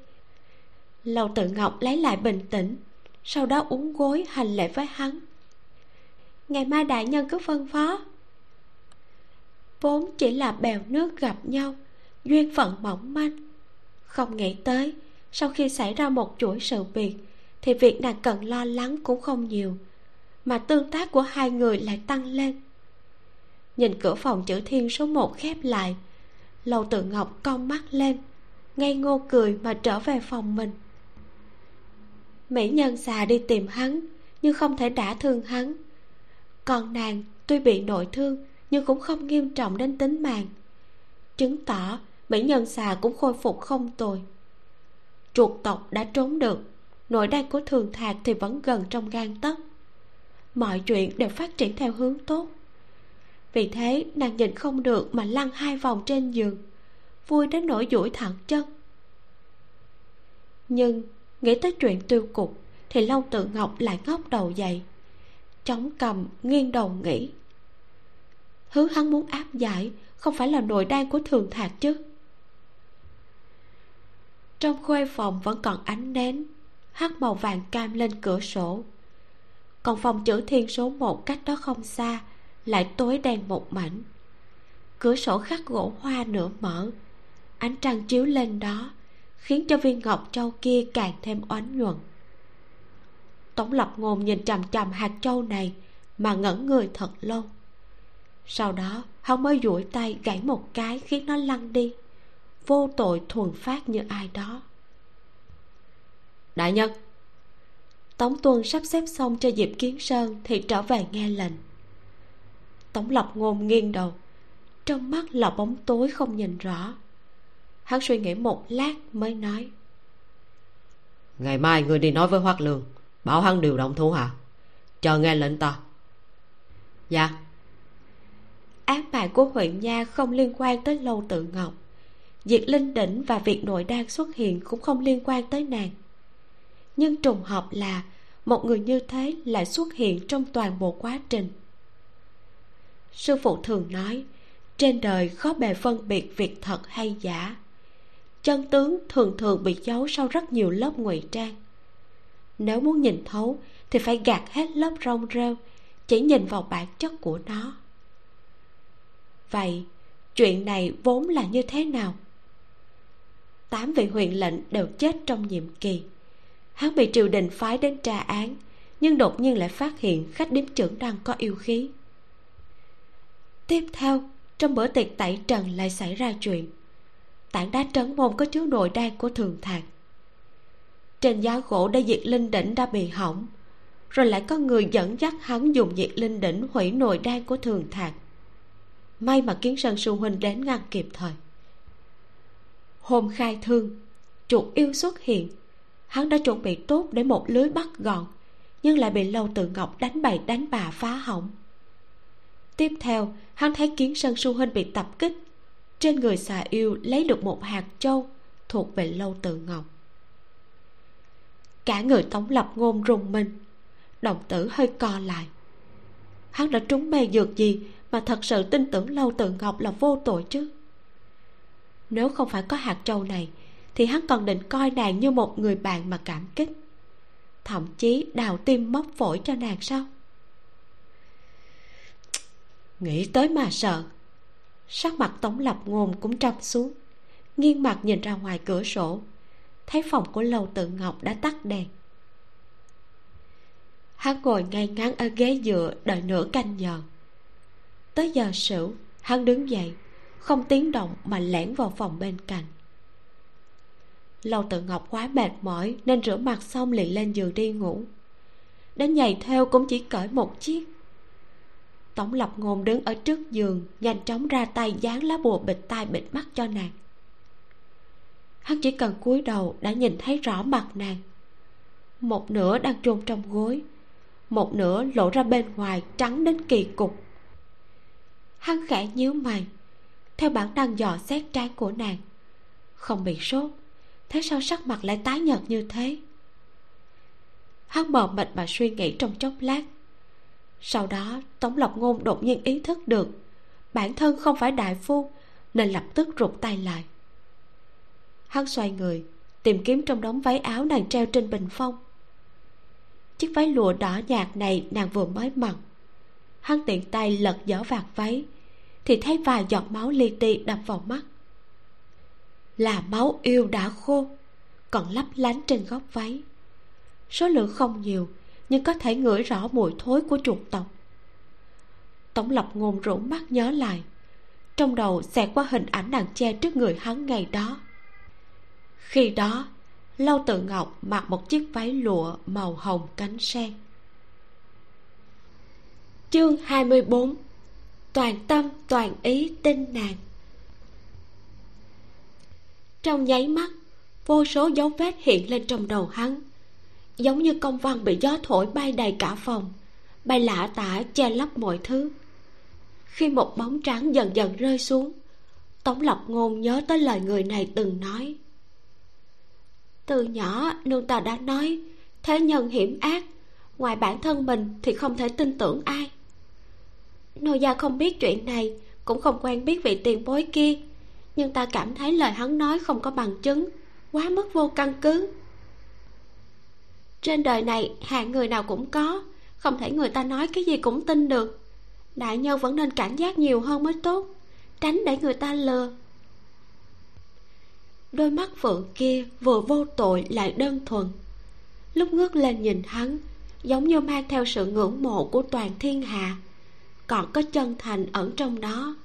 A: Lầu tự ngọc lấy lại bình tĩnh, sau đó uống gối hành lễ với hắn. Ngày mai đại nhân cứ phân phó. Vốn chỉ là bèo nước gặp nhau, duyên phận mỏng manh. Không nghĩ tới, sau khi xảy ra một chuỗi sự việc, thì việc nàng cần lo lắng cũng không nhiều, mà tương tác của hai người lại tăng lên. Nhìn cửa phòng chữ thiên số một khép lại lầu tự ngọc cong mắt lên, ngây ngô cười mà trở về phòng mình. Mỹ nhân xà đi tìm hắn, nhưng không thể đả thương hắn. Còn nàng tuy bị nội thương, nhưng cũng không nghiêm trọng đến tính mạng. Chứng tỏ mỹ nhân xà cũng khôi phục không tồi. Chuột tộc đã trốn được nội đan của thường thạc thì vẫn gần trong gan tấc. Mọi chuyện đều phát triển theo hướng tốt vì thế, nàng nhìn không được mà lăn hai vòng trên giường, vui đến nỗi duỗi thẳng chân. Nhưng nghĩ tới chuyện tiêu cục thì long tự ngọc lại ngóc đầu dậy chống cầm, nghiêng đầu nghĩ. Thứ hắn muốn áp giải không phải là nội đan của thường thạc chứ? Trong khuê phòng vẫn còn ánh nến hắt màu vàng cam lên cửa sổ. Còn phòng chữ thiên số một cách đó không xa lại tối đen một mảnh. Cửa sổ khắc gỗ hoa nửa mở. Ánh trăng chiếu lên đó, khiến cho viên ngọc châu kia càng thêm oánh nhuận. Tống lập ngôn nhìn chằm chằm hạt châu này mà ngẩn người thật lâu. Sau đó, hắn mới duỗi tay gãy một cái khiến nó lăn đi, vô tội thuần phát như ai đó. Đại nhân! Tống tuân sắp xếp xong cho diệp kiến sơn thì trở về nghe lệnh tống lập ngôn nghiêng đầu. Trong mắt là bóng tối không nhìn rõ. Hắn suy nghĩ một lát mới nói.
B: Ngày mai người đi nói với hoác lương bảo hắn điều động thủ hạ. Chờ nghe lệnh ta. Dạ.
A: Án bài của huyện nha không liên quan tới lâu tự ngọc. Diệt linh đỉnh và việc nội đan xuất hiện cũng không liên quan tới nàng. Nhưng trùng hợp là một người như thế lại xuất hiện trong toàn bộ quá trình sư phụ thường nói, trên đời khó bề phân biệt việc thật hay giả. Chân tướng thường thường bị giấu sau rất nhiều lớp ngụy trang. Nếu muốn nhìn thấu, thì phải gạt hết lớp rong rêu, chỉ nhìn vào bản chất của nó. Vậy, chuyện này vốn là như thế nào? Tám vị huyện lệnh đều chết trong nhiệm kỳ. Hắn bị triều đình phái đến tra án, nhưng đột nhiên lại phát hiện khách điếm trưởng đang có yêu khí tiếp theo, trong bữa tiệc tẩy trần lại xảy ra chuyện. Tảng đá trấn môn có chứa nội đan của thường thạc. Trên giá gỗ đã diệt linh đỉnh đã bị hỏng, rồi lại có người dẫn dắt hắn dùng diệt linh đỉnh hủy nội đan của thường thạc. May mà kiến sơn sư huynh đến ngăn kịp thời. Hôm khai thương, chuột yêu xuất hiện. Hắn đã chuẩn bị tốt để một lưới bắt gọn, nhưng lại bị lâu tự ngọc đánh bậy đánh bà phá hỏng tiếp theo, hắn thấy kiến sơn su huynh bị tập kích. Trên người xà yêu lấy được một hạt châu, thuộc về lâu tự ngọc. Cả người tống lập ngôn rùng mình, đồng tử hơi co lại. Hắn đã trúng mê dược gì mà thật sự tin tưởng lâu tự ngọc là vô tội chứ? Nếu không phải có hạt trâu này, thì hắn còn định coi nàng như một người bạn mà cảm kích. Thậm chí đào tim móc phổi cho nàng sao? Nghĩ tới mà sợ. Sắc mặt tống lập ngôn cũng trầm xuống, nghiêng mặt nhìn ra ngoài cửa sổ. Thấy phòng của Lâu tự ngọc đã tắt đèn. Hắn ngồi ngay ngắn ở ghế dựa đợi nửa canh giờ. Tới giờ sửu, hắn đứng dậy, không tiếng động mà lẻn vào phòng bên cạnh. Lâu tự ngọc quá mệt mỏi nên rửa mặt xong liền lên giường đi ngủ. Đến giày theo cũng chỉ cởi một chiếc tổng lập ngôn đứng ở trước giường, nhanh chóng ra tay dán lá bùa bịt tai bịt mắt cho nàng. Hắn chỉ cần cúi đầu đã nhìn thấy rõ mặt nàng. Một nửa đang chôn trong gối, một nửa lộ ra bên ngoài trắng đến kỳ cục. Hắn khẽ nhíu mày, theo bản năng dò xét trán của nàng. Không bị sốt, thế sao sắc mặt lại tái nhợt như thế? Hắn mờ mịt mà suy nghĩ trong chốc lát sau đó, tống lộc ngôn đột nhiên ý thức được bản thân không phải đại phu, nên lập tức rụt tay lại. Hắn xoay người, tìm kiếm trong đống váy áo nàng treo trên bình phong. Chiếc váy lụa đỏ nhạt này nàng vừa mới mặc. Hắn tiện tay lật dở vạt váy, thì thấy vài giọt máu li ti đập vào mắt. Là máu yêu đã khô, còn lấp lánh trên góc váy. Số lượng không nhiều nhưng có thể ngửi rõ mùi thối của chuột tộc. Tổng lập ngôn rũ mắt nhớ lại, trong đầu xẹt qua hình ảnh nàng che trước người hắn ngày đó. Khi đó, lâu tự ngọc mặc một chiếc váy lụa màu hồng cánh sen. Chương 24 toàn tâm, toàn ý tin nàng. Trong nháy mắt, vô số dấu vết hiện lên trong đầu hắn giống như công văn bị gió thổi bay đầy cả phòng. Bay lạ tả, che lấp mọi thứ. Khi một bóng trắng dần dần rơi xuống, tống lập ngôn nhớ tới lời người này từng nói. Từ nhỏ, nương ta đã nói, thế nhân hiểm ác, ngoài bản thân mình thì không thể tin tưởng ai. Nô gia không biết chuyện này, cũng không quen biết vị tiền bối kia, nhưng ta cảm thấy lời hắn nói không có bằng chứng, quá mức vô căn cứ trên đời này, hạng người nào cũng có. Không thể người ta nói cái gì cũng tin được. Đại nhân vẫn nên cảnh giác nhiều hơn mới tốt, tránh để người ta lừa đôi mắt phượng kia vừa vô tội lại đơn thuần. Lúc ngước lên nhìn hắn, giống như mang theo sự ngưỡng mộ của toàn thiên hạ, còn có chân thành ẩn trong đó.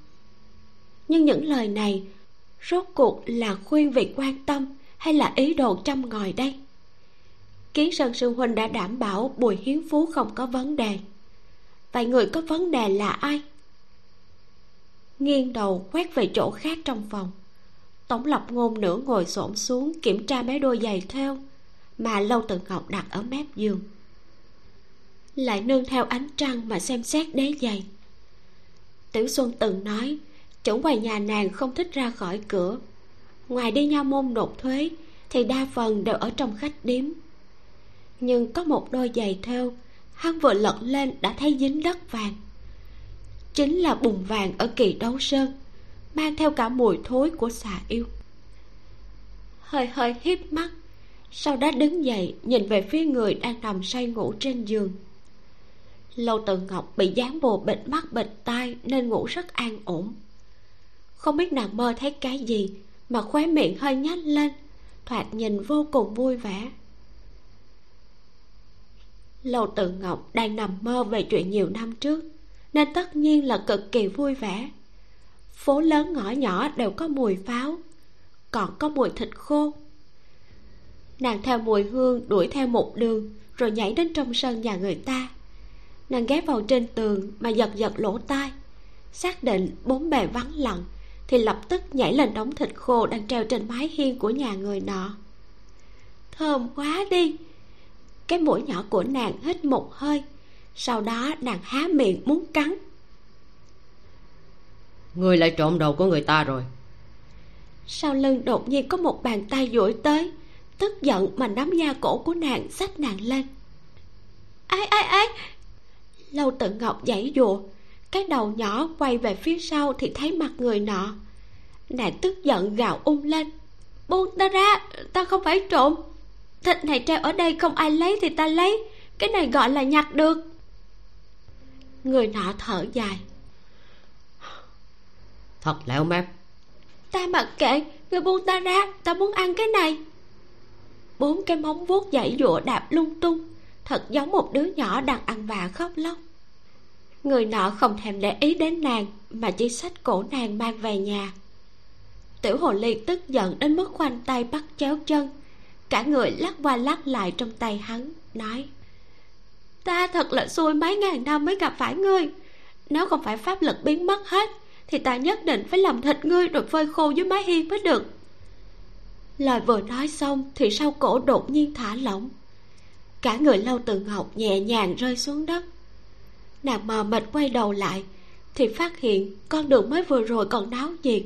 A: Nhưng những lời này, rốt cuộc là khuyên vì quan tâm hay là ý đồ chăm ngòi đây? Kiến sơn sư huynh đã đảm bảo bùi hiến phú không có vấn đề. Vậy người có vấn đề là ai? Nghiêng đầu quét về chỗ khác trong phòng. Tổng lập ngôn nửa ngồi xổm xuống kiểm tra mấy đôi giày theo, mà lâu từ ngọc đặt ở mép giường. Lại nương theo ánh trăng mà xem xét đế giày. Tiểu xuân từng nói, chủ quầy nhà nàng không thích ra khỏi cửa. Ngoài đi nha môn nộp thuế, thì đa phần đều ở trong khách điếm nhưng có một đôi giày theo hắn vừa lật lên đã thấy dính đất vàng. Chính là bùn vàng ở kỳ đấu sơn, mang theo cả mùi thối của xà yêu. Hơi hơi hiếp mắt, sau đó đứng dậy nhìn về phía người đang nằm say ngủ trên giường. Lâu tự ngọc bị dán bồ bịt mắt bịt tai nên ngủ rất an ổn. Không biết nàng mơ thấy cái gì mà khóe miệng hơi nhếch lên, thoạt nhìn vô cùng vui vẻ lâu tự ngọc đang nằm mơ về chuyện nhiều năm trước, nên tất nhiên là cực kỳ vui vẻ. Phố lớn ngõ nhỏ đều có mùi pháo, còn có mùi thịt khô. Nàng theo mùi hương đuổi theo một đường, rồi nhảy đến trong sân nhà người ta. Nàng ghé vào trên tường mà giật giật lỗ tai, xác định bốn bề vắng lặng thì lập tức nhảy lên đống thịt khô đang treo trên mái hiên của nhà người nọ. Thơm quá đi cái mũi nhỏ của nàng hít một hơi. Sau đó nàng há miệng muốn cắn.
B: Người lại trộm đồ của người ta rồi.
A: Sau lưng đột nhiên có một bàn tay duỗi tới tức giận mà nắm da cổ của nàng xách nàng lên. Ai ai ai? Lâu tự ngọc giãy dụa cái đầu nhỏ quay về phía sau thì thấy mặt người nọ. Nàng tức giận gào ung lên. Buông ta ra ta không phải trộm thịt này treo ở đây không ai lấy thì ta lấy. Cái này gọi là nhặt được. Người nọ thở dài.
B: Thật lẻo mép
A: ta mặc kệ người buông ta ra ta muốn ăn cái này. Bốn cái móng vuốt dãy dụa đạp lung tung. Thật giống một đứa nhỏ đang ăn vạ khóc lóc. Người nọ không thèm để ý đến nàng mà chỉ xách cổ nàng mang về nhà. Tiểu hồ ly tức giận đến mức khoanh tay bắt chéo chân cả người lắc qua lắc lại trong tay hắn, nói, ta thật là xui, mấy ngàn năm mới gặp phải ngươi. Nếu không phải pháp lực biến mất hết, thì ta nhất định phải làm thịt ngươi rồi phơi khô dưới mái hiên mới được. Lời vừa nói xong thì sau cổ đột nhiên thả lỏng. Cả người lâu từ ngọc nhẹ nhàng rơi xuống đất. Nàng mờ mịt quay đầu lại thì phát hiện con đường mới vừa rồi còn náo nhiệt,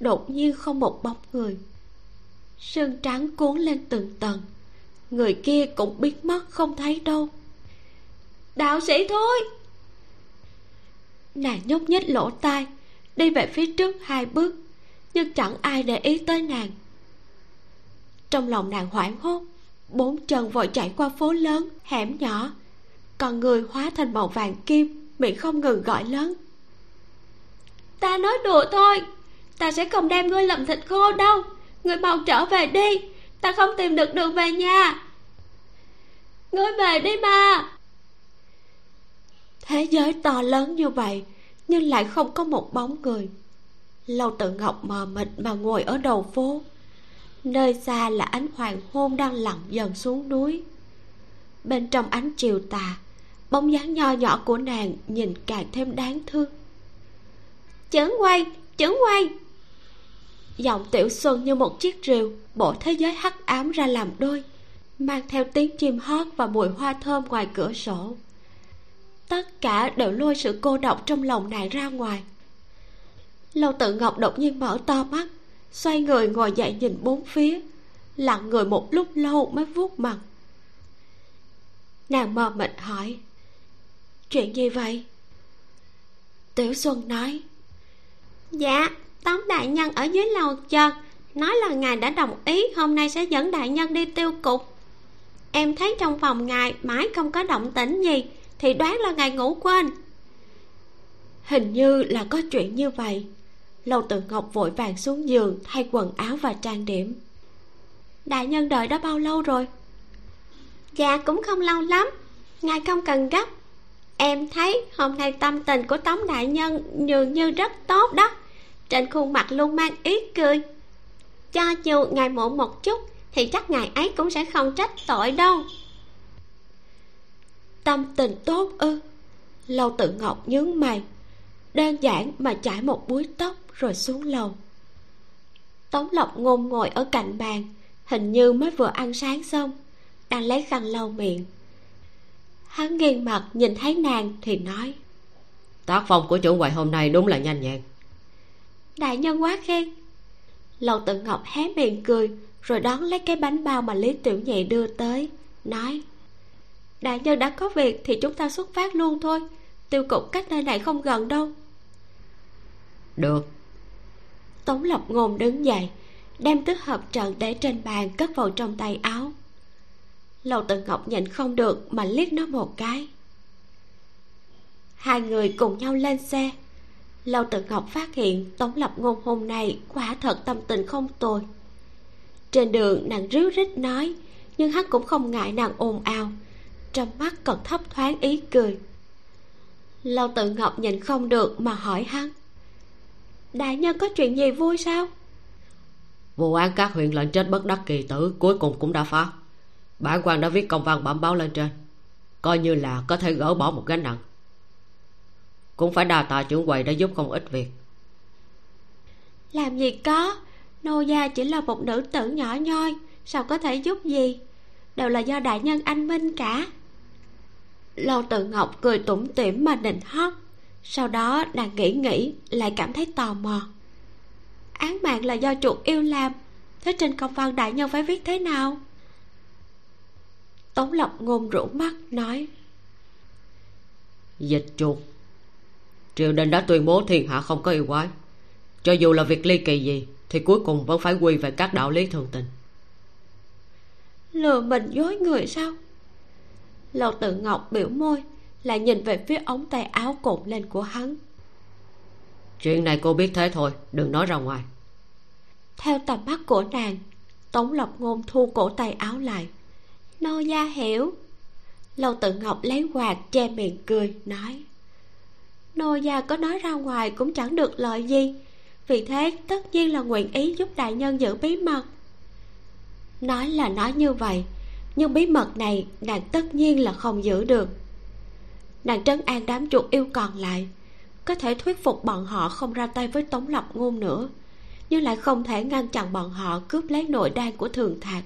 A: đột nhiên không một bóng người sương trắng cuốn lên từng tầng. Người kia cũng biến mất không thấy đâu. Đạo sĩ thôi! Nàng nhúc nhích lỗ tai, đi về phía trước hai bước, nhưng chẳng ai để ý tới nàng. Trong lòng nàng hoảng hốt, bốn chân vội chạy qua phố lớn, hẻm nhỏ, còn người hóa thành màu vàng kim, miệng không ngừng gọi lớn. Ta nói đùa thôi, ta sẽ không đem ngươi làm thịt khô đâu người mau trở về đi. Ta không tìm được đường về nhà. Ngươi về đi mà. Thế giới to lớn như vậy, nhưng lại không có một bóng người. Lâu tự ngọc mờ mịt mà ngồi ở đầu phố. Nơi xa là ánh hoàng hôn đang lặn dần xuống núi. Bên trong ánh chiều tà, bóng dáng nho nhỏ của nàng nhìn càng thêm đáng thương. Chấn quay chấn quay giọng tiểu xuân như một chiếc rìu bổ thế giới hắc ám ra làm đôi, mang theo tiếng chim hót và mùi hoa thơm ngoài cửa sổ. Tất cả đều lôi sự cô độc trong lòng nàng ra ngoài. Lâu tự ngọc đột nhiên mở to mắt, xoay người ngồi dậy nhìn bốn phía, lặng người một lúc lâu mới vuốt mặt. Nàng mờ mịt hỏi, chuyện gì vậy? Tiểu xuân nói dạ tống đại nhân ở dưới lầu chờ nói là ngài đã đồng ý, hôm nay sẽ dẫn đại nhân đi tiêu cục. Em thấy trong phòng ngài mãi không có động tĩnh gì, thì đoán là ngài ngủ quên. Hình như là có chuyện như vậy. Lâu tự ngọc vội vàng xuống giường, thay quần áo và trang điểm. Đại nhân đợi đã bao lâu rồi? Dạ cũng không lâu lắm. Ngài không cần gấp. Em thấy hôm nay tâm tình của tống đại nhân dường như rất tốt đó trên khuôn mặt luôn mang ý cười. Cho dù ngài muộn một chút, thì chắc ngài ấy cũng sẽ không trách tội đâu. Tâm tình tốt ư? Lâu tự ngọc nhướng mày, đơn giản mà chải một búi tóc rồi xuống lầu. Tống lộc ngôn ngồi ở cạnh bàn, hình như mới vừa ăn sáng xong, đang lấy khăn lau miệng. Hắn nghiêng mặt nhìn thấy nàng thì nói,
B: tác phong của chủ quầy hôm nay đúng là nhanh nhẹn
A: đại nhân quá khen. Lầu tự ngọc hé miệng cười rồi đón lấy cái bánh bao mà lý tiểu nhị đưa tới nói đại nhân đã có việc thì chúng ta xuất phát luôn thôi tiêu cục cách nơi này không gần đâu.
B: Được.
A: Tống lập ngôn đứng dậy đem tứ hợp trận để trên bàn cất vào trong tay áo. Lầu tự ngọc nhìn không được mà liếc nó một cái. Hai người cùng nhau lên xe lâu tự ngọc phát hiện tống lập ngôn hôm nay quả thật tâm tình không tồi. Trên đường, nàng ríu rít nói, nhưng hắn cũng không ngại nàng ồn ào, trong mắt còn thấp thoáng ý cười. Lâu tự ngọc nhìn không được mà hỏi hắn, đại nhân có chuyện gì vui sao?
B: Vụ án các huyện lệnh chết bất đắc kỳ tử cuối cùng cũng đã phá. Bản quan đã viết công văn bẩm báo lên trên. Coi như là có thể gỡ bỏ một gánh nặng cũng phải đào tạ trưởng quầy đã giúp không ít việc.
A: Làm gì có nô gia chỉ là một nữ tử nhỏ nhoi sao có thể giúp gì? Đều là do đại nhân anh minh cả. Lâu tự ngọc cười tủm tỉm mà nịnh hót sau đó nàng nghĩ nghĩ lại cảm thấy tò mò. Án mạng là do chuột yêu làm thế trên công văn đại nhân phải viết thế nào? Tống lộc ngôn rũ mắt nói
B: dịch chuột triều đình đã tuyên bố thiên hạ không có yêu quái. Cho dù là việc ly kỳ gì thì cuối cùng vẫn phải quy về các đạo lý thường tình.
A: Lừa mình dối người sao? Lầu tự ngọc biểu môi lại nhìn về phía ống tay áo cột lên của hắn.
B: Chuyện này cô biết thế thôi đừng nói ra ngoài.
A: Theo tầm mắt của nàng tống lộc ngôn thu cổ tay áo lại. Nô gia hiểu. Lâu tự ngọc lấy quạt che miệng cười nói nô gia có nói ra ngoài cũng chẳng được lợi gì. Vì thế, tất nhiên là nguyện ý giúp đại nhân giữ bí mật. Nói là nói như vậy, nhưng bí mật này nàng tất nhiên là không giữ được. Nàng trấn an đám chuột yêu còn lại, có thể thuyết phục bọn họ không ra tay với tống lập ngôn nữa, nhưng lại không thể ngăn chặn bọn họ cướp lấy nội đan của thường thạc.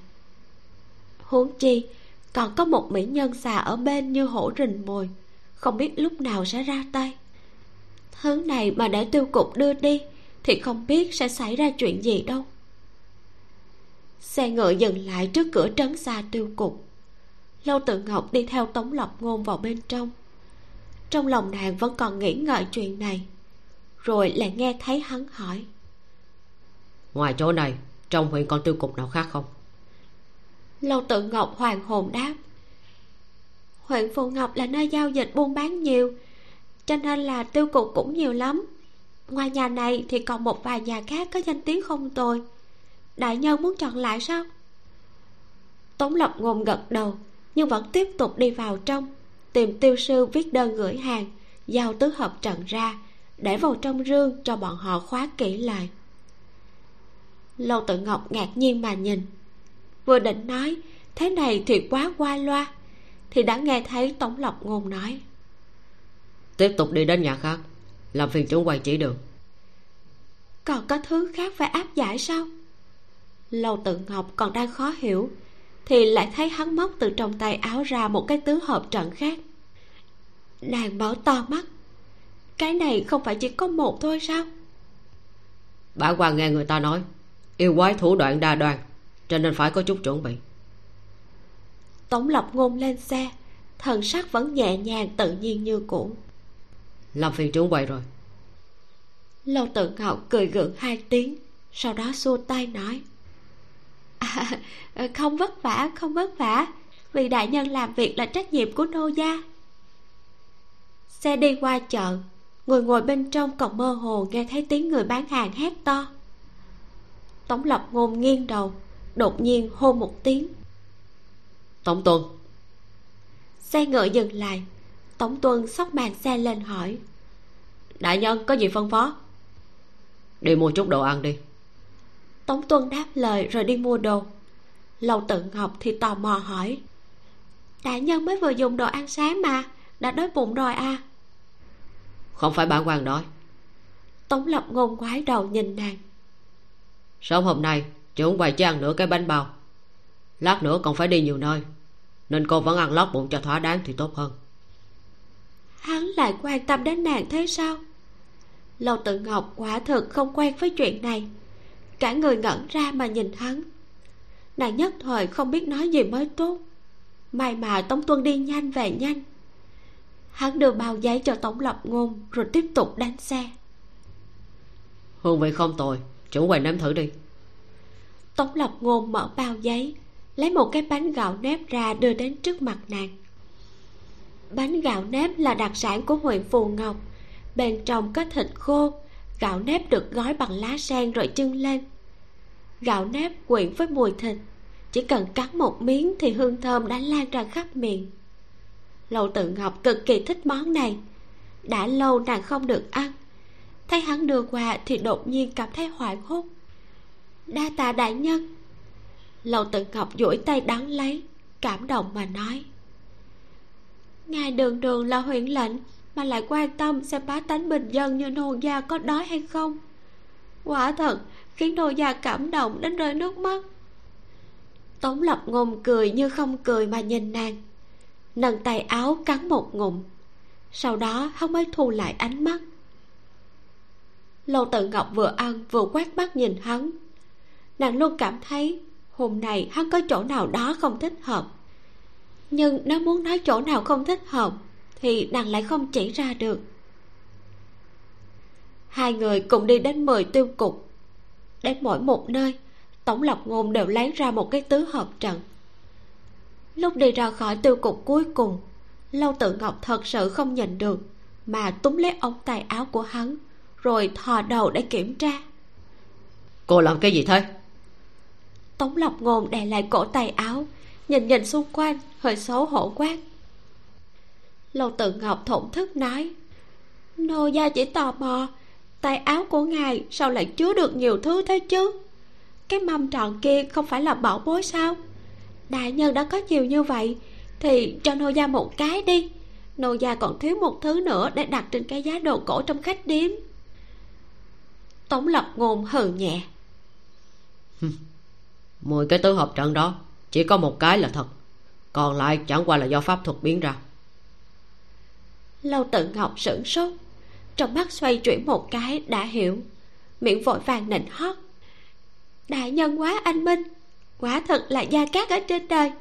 A: Huống chi, còn có một mỹ nhân xà ở bên như hổ rình mồi, không biết lúc nào sẽ ra tay thứ này mà để tiêu cục đưa đi thì không biết sẽ xảy ra chuyện gì đâu. Xe ngựa dừng lại trước cửa trấn xa tiêu cục. Lâu tự ngọc đi theo tống lộc ngôn vào bên trong. Trong lòng nàng vẫn còn nghĩ ngợi chuyện này rồi lại nghe thấy hắn hỏi.
B: Ngoài chỗ này trong huyện còn tiêu cục nào khác không?
A: Lâu tự ngọc hoàng hồn đáp. Huyện phù ngọc là nơi giao dịch buôn bán nhiều cho nên là tiêu cục cũng nhiều lắm. Ngoài nhà này thì còn một vài nhà khác có danh tiếng không tồi đại nhân muốn chọn lại sao? Tống lập ngôn gật đầu, nhưng vẫn tiếp tục đi vào trong, tìm tiêu sư viết đơn gửi hàng, giao tứ hợp trận ra, để vào trong rương cho bọn họ khóa kỹ lại. Lâu tự ngọc ngạc nhiên mà nhìn. Vừa định nói, thế này thì quá qua loa. Thì đã nghe thấy tống lộc ngôn nói
B: tiếp tục đi đến nhà khác làm phiền chủ quầy chỉ đường.
A: Còn có thứ khác phải áp giải sao? Lâu tự ngọc còn đang khó hiểu thì lại thấy hắn móc từ trong tay áo ra một cái tứ hợp trận khác. Nàng mở to mắt cái này không phải chỉ có một thôi sao?
B: Bản quan nghe người ta nói yêu quái thủ đoạn đa đoan cho nên phải có chút chuẩn bị.
A: Tống lập ngôn lên xe thần sắc vẫn nhẹ nhàng tự nhiên như cũ
B: làm phiền trưởng quầy rồi.
A: Lâu tự ngọc cười gượng hai tiếng sau đó xua tay nói. À, không vất vả không vất vả. Vì đại nhân làm việc là trách nhiệm của nô gia. Xe đi qua chợ người ngồi bên trong còn mơ hồ nghe thấy tiếng người bán hàng hét to. Tống lập ngôn nghiêng đầu đột nhiên hô một tiếng.
B: Tống tuân
A: xe ngựa dừng lại tống tuân xốc màn xe lên hỏi.
B: Đại nhân có gì phân phó? Đi mua chút đồ ăn đi.
A: Tống tuân đáp lời rồi đi mua đồ. Lầu tự ngọc thì tò mò hỏi. Đại nhân mới vừa dùng đồ ăn sáng mà đã đói bụng rồi à?
B: Không phải bản quan đói.
A: Tống lập ngôn quái đầu nhìn nàng.
B: Sớm hôm nay chúng quầy chỉ ăn nửa cái bánh bao. Lát nữa còn phải đi nhiều nơi nên cô vẫn ăn lót bụng cho thỏa đáng thì tốt hơn
A: hắn lại quan tâm đến nàng thế sao? Lâu tự ngọc quả thực không quen với chuyện này. Cả người ngẩn ra mà nhìn hắn. Nàng nhất thời không biết nói gì mới tốt. May mà tống tuân đi nhanh về nhanh. Hắn đưa bao giấy cho tống lập ngôn rồi tiếp tục đánh xe.
B: Hương vị không tồi chủ quầy nếm thử đi.
A: Tống lập ngôn mở bao giấy lấy một cái bánh gạo nếp ra đưa đến trước mặt nàng bánh gạo nếp là đặc sản của huyện phù ngọc. Bên trong có thịt khô, gạo nếp được gói bằng lá sen rồi chưng lên. Gạo nếp quyện với mùi thịt, chỉ cần cắn một miếng thì hương thơm đã lan ra khắp miệng. Lầu tự ngọc cực kỳ thích món này. Đã lâu nàng không được ăn, thấy hắn đưa qua thì đột nhiên cảm thấy hoảng hốt. Đa tạ đại nhân. Lầu tự ngọc duỗi tay đón lấy, cảm động mà nói ngài đường đường là huyện lệnh, mà lại quan tâm xem bá tánh bình dân như nô gia có đói hay không? Quả thật, khiến nô gia cảm động đến rơi nước mắt. Tống lập ngôn cười như không cười mà nhìn nàng. Nâng tay áo cắn một ngụm. Sau đó, hắn mới thu lại ánh mắt. Lâu tự ngọc vừa ăn, vừa quét mắt nhìn hắn. Nàng luôn cảm thấy hôm nay hắn có chỗ nào đó không thích hợp nhưng nếu muốn nói chỗ nào không thích hợp thì nàng lại không chỉ ra được. Hai người cùng đi đến mười tiêu cục. Đến mỗi một nơi tổng lập ngôn đều lấy ra một cái tứ hợp trận. Lúc đi ra khỏi tiêu cục cuối cùng lâu tự ngọc thật sự không nhìn được mà túm lấy ống tay áo của hắn rồi thò đầu để kiểm tra.
B: Cô làm cái gì thế?
A: Tống lập ngôn đè lại cổ tay áo nhìn nhìn xung quanh hơi xấu hổ quát. Lâu tự ngọc thổn thức nói, nô gia chỉ tò mò, tay áo của ngài sao lại chứa được nhiều thứ thế chứ? Cái mâm tròn kia không phải là bảo bối sao? Đại nhân đã có nhiều như vậy, thì cho nô gia một cái đi. Nô gia còn thiếu một thứ nữa để đặt trên cái giá đồ cổ trong khách điếm. Tống lập ngôn hừ nhẹ.
B: Mười cái tứ hợp trận đó, chỉ có một cái là thật còn lại chẳng qua là do pháp thuật biến ra.
A: Lâu tự ngọc sửng sốt trong mắt xoay chuyển một cái đã hiểu. Miệng vội vàng nịnh hót. Đại nhân quá anh minh quả thật là gia cát ở trên đời.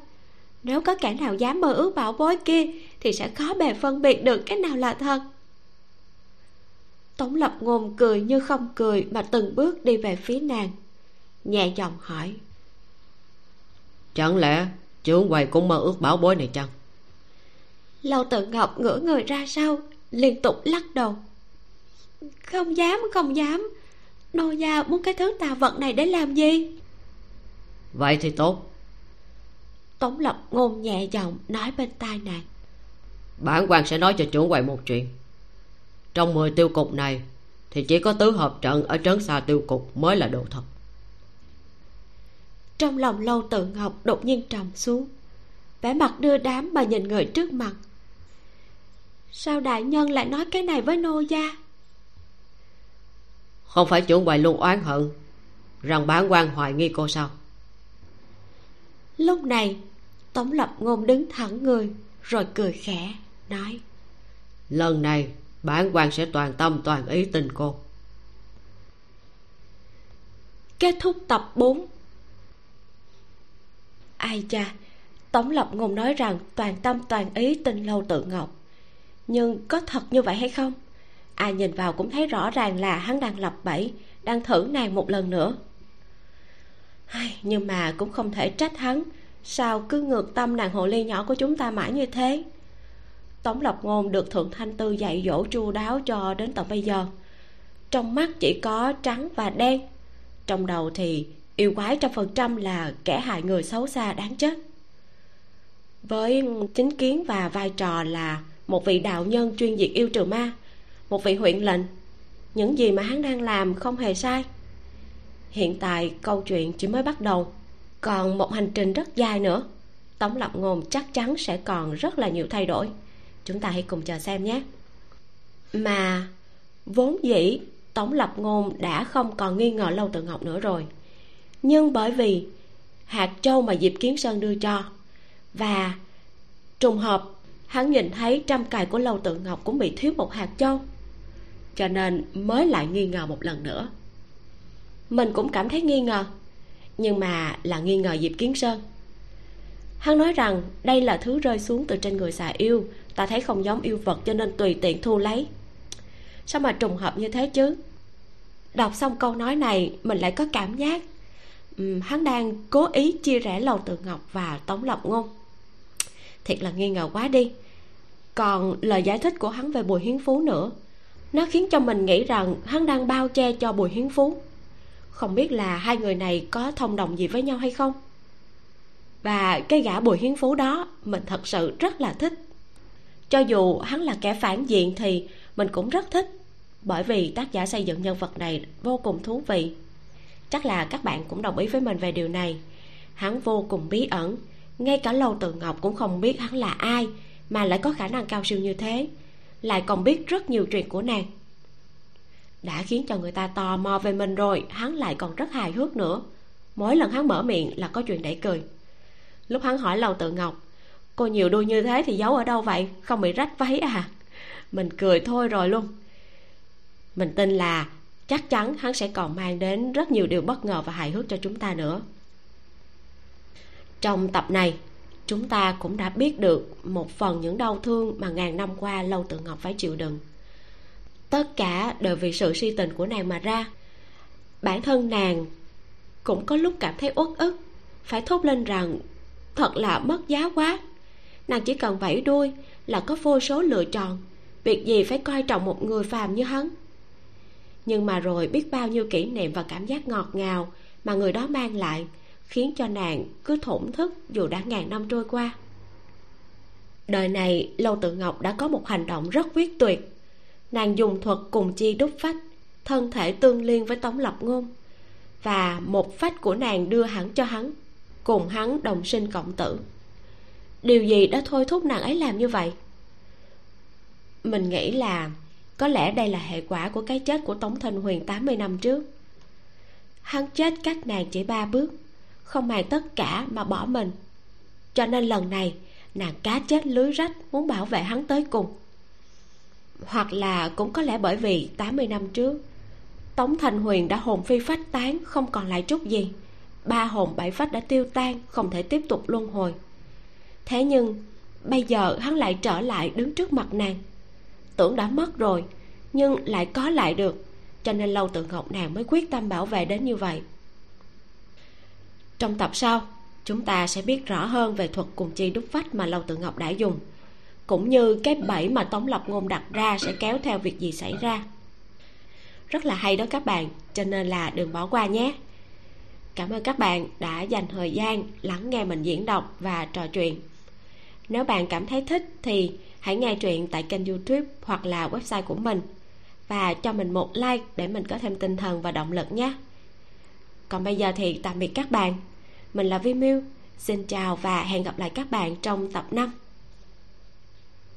A: Nếu có kẻ nào dám mơ ước bảo bối kia thì sẽ khó bề phân biệt được cái nào là thật. Tống lập ngôn cười như không cười mà từng bước đi về phía nàng nhẹ giọng hỏi.
B: Chẳng lẽ chú quầy cũng mơ ước bảo bối này chăng?
A: Lâu tự ngọc ngửa người ra sau liên tục lắc đầu. Không dám không dám. Nô gia muốn cái thứ tà vật này để làm gì?
B: Vậy thì tốt.
A: Tống lập ngôn nhẹ giọng nói bên tai nàng.
B: Bản quan sẽ nói cho trưởng quầy một chuyện. Trong mười tiêu cục này thì chỉ có tứ hợp trận ở trấn xa tiêu cục mới là đồ thật
A: trong lòng lâu tự ngọc đột nhiên trầm xuống vẻ mặt đưa đám mà nhìn người trước mặt. Sao đại nhân lại nói cái này với nô gia?
B: Không phải trưởng quầy luôn oán hận rằng bản quan hoài nghi cô sao?
A: Lúc này tống lập ngôn đứng thẳng người rồi cười khẽ nói.
B: Lần này bản quan sẽ toàn tâm toàn ý tin cô.
A: Kết thúc tập 4 ai cha? Tống lập ngôn nói rằng toàn tâm toàn ý tin lâu tự ngọc. Nhưng có thật như vậy hay không? Ai nhìn vào cũng thấy rõ ràng là hắn đang lập bẫy, đang thử nàng một lần nữa. Nhưng mà cũng không thể trách hắn. Sao cứ ngược tâm nàng hồ ly nhỏ của chúng ta mãi như thế? Tống lập ngôn được thượng thanh tư dạy dỗ chu đáo cho đến tận bây giờ. Trong mắt chỉ có trắng và đen. Trong đầu thì yêu quái trăm phần trăm là kẻ hại người xấu xa đáng chết. Với chính kiến và vai trò là một vị đạo nhân chuyên diệt yêu trừ ma, một vị huyện lệnh, những gì mà hắn đang làm không hề sai. Hiện tại câu chuyện chỉ mới bắt đầu, còn một hành trình rất dài nữa. Tống lập ngôn chắc chắn sẽ còn rất là nhiều thay đổi. Chúng ta hãy cùng chờ xem nhé. Mà vốn dĩ tống lập ngôn đã không còn nghi ngờ lâu tự ngọc nữa rồi nhưng bởi vì hạt châu mà diệp kiến sơn đưa cho và trùng hợp, hắn nhìn thấy trăm cài của lâu tự ngọc cũng bị thiếu một hạt châu, cho nên mới lại nghi ngờ một lần nữa. Mình cũng cảm thấy nghi ngờ, nhưng mà là nghi ngờ diệp kiến sơn. Hắn nói rằng đây là thứ rơi xuống từ trên người xà yêu, ta thấy không giống yêu vật cho nên tùy tiện thu lấy. Sao mà trùng hợp như thế chứ? Đọc xong câu nói này, mình lại có cảm giác um, hắn đang cố ý chia rẽ lầu tự ngọc và tống lộc ngôn. Thiệt là nghi ngờ quá đi. Còn lời giải thích của hắn về bùi hiến phú nữa nó khiến cho mình nghĩ rằng hắn đang bao che cho bùi hiến phú. Không biết là hai người này có thông đồng gì với nhau hay không? Và cái gã bùi hiến phú đó mình thật sự rất là thích. Cho dù hắn là kẻ phản diện thì mình cũng rất thích bởi vì tác giả xây dựng nhân vật này vô cùng thú vị chắc là các bạn cũng đồng ý với mình về điều này. Hắn vô cùng bí ẩn. Ngay cả lâu Tự ngọc cũng không biết hắn là ai, mà lại có khả năng cao siêu như thế. Lại còn biết rất nhiều chuyện của nàng. Đã khiến cho người ta tò mò về mình rồi, hắn lại còn rất hài hước nữa. Mỗi lần hắn mở miệng là có chuyện để cười. Lúc hắn hỏi lâu tự ngọc, cô nhiều đuôi như thế thì giấu ở đâu vậy? Không bị rách váy à? Mình cười thôi rồi luôn. Mình tin là chắc chắn hắn sẽ còn mang đến rất nhiều điều bất ngờ và hài hước cho chúng ta nữa. Trong tập này, chúng ta cũng đã biết được một phần những đau thương mà ngàn năm qua lâu tự ngọc phải chịu đựng. Tất cả đều vì sự si tình của nàng mà ra. Bản thân nàng cũng có lúc cảm thấy uất ức, phải thốt lên rằng, thật là mất giá quá. Nàng chỉ cần vẫy đuôi là có vô số lựa chọn. Việc gì phải coi trọng một người phàm như hắn? Nhưng mà rồi biết bao nhiêu kỷ niệm và cảm giác ngọt ngào mà người đó mang lại khiến cho nàng cứ thổn thức dù đã ngàn năm trôi qua. Đời này, lâu tự ngọc đã có một hành động rất quyết tuyệt. Nàng dùng thuật cùng chi đúc phách, thân thể tương liên với tống lập ngôn. Và một phách của nàng đưa hẳn cho hắn, cùng hắn đồng sinh cộng tử. Điều gì đã thôi thúc nàng ấy làm như vậy? Mình nghĩ là có lẽ đây là hệ quả của cái chết của tống thanh huyền 80 năm trước. Hắn chết cách nàng chỉ ba bước, không màng tất cả mà bỏ mình. Cho nên lần này, nàng cá chết lưới rách muốn bảo vệ hắn tới cùng. Hoặc là cũng có lẽ bởi vì 80 năm trước, tống thanh huyền đã hồn phi phách tán, không còn lại chút gì. Ba hồn bảy phách đã tiêu tan, không thể tiếp tục luân hồi. Thế nhưng, bây giờ hắn lại trở lại đứng trước mặt nàng tưởng đã mất rồi, nhưng lại có lại được, cho nên lâu tự ngọc nàng mới quyết tâm bảo vệ đến như vậy. Trong tập sau, chúng ta sẽ biết rõ hơn về thuật cùng chi đúc phách mà lâu tự ngọc đã dùng, cũng như cái bẫy mà tống lập ngôn đặt ra sẽ kéo theo việc gì xảy ra. Rất là hay đó các bạn, cho nên là đừng bỏ qua nhé. Cảm ơn các bạn đã dành thời gian lắng nghe mình diễn đọc và trò chuyện nếu bạn cảm thấy thích thì hãy nghe truyện tại kênh youtube hoặc là website của mình. Và cho mình một like để mình có thêm tinh thần và động lực nhé. Còn bây giờ thì tạm biệt các bạn. Mình là vi miu. Xin chào và hẹn gặp lại các bạn trong tập 5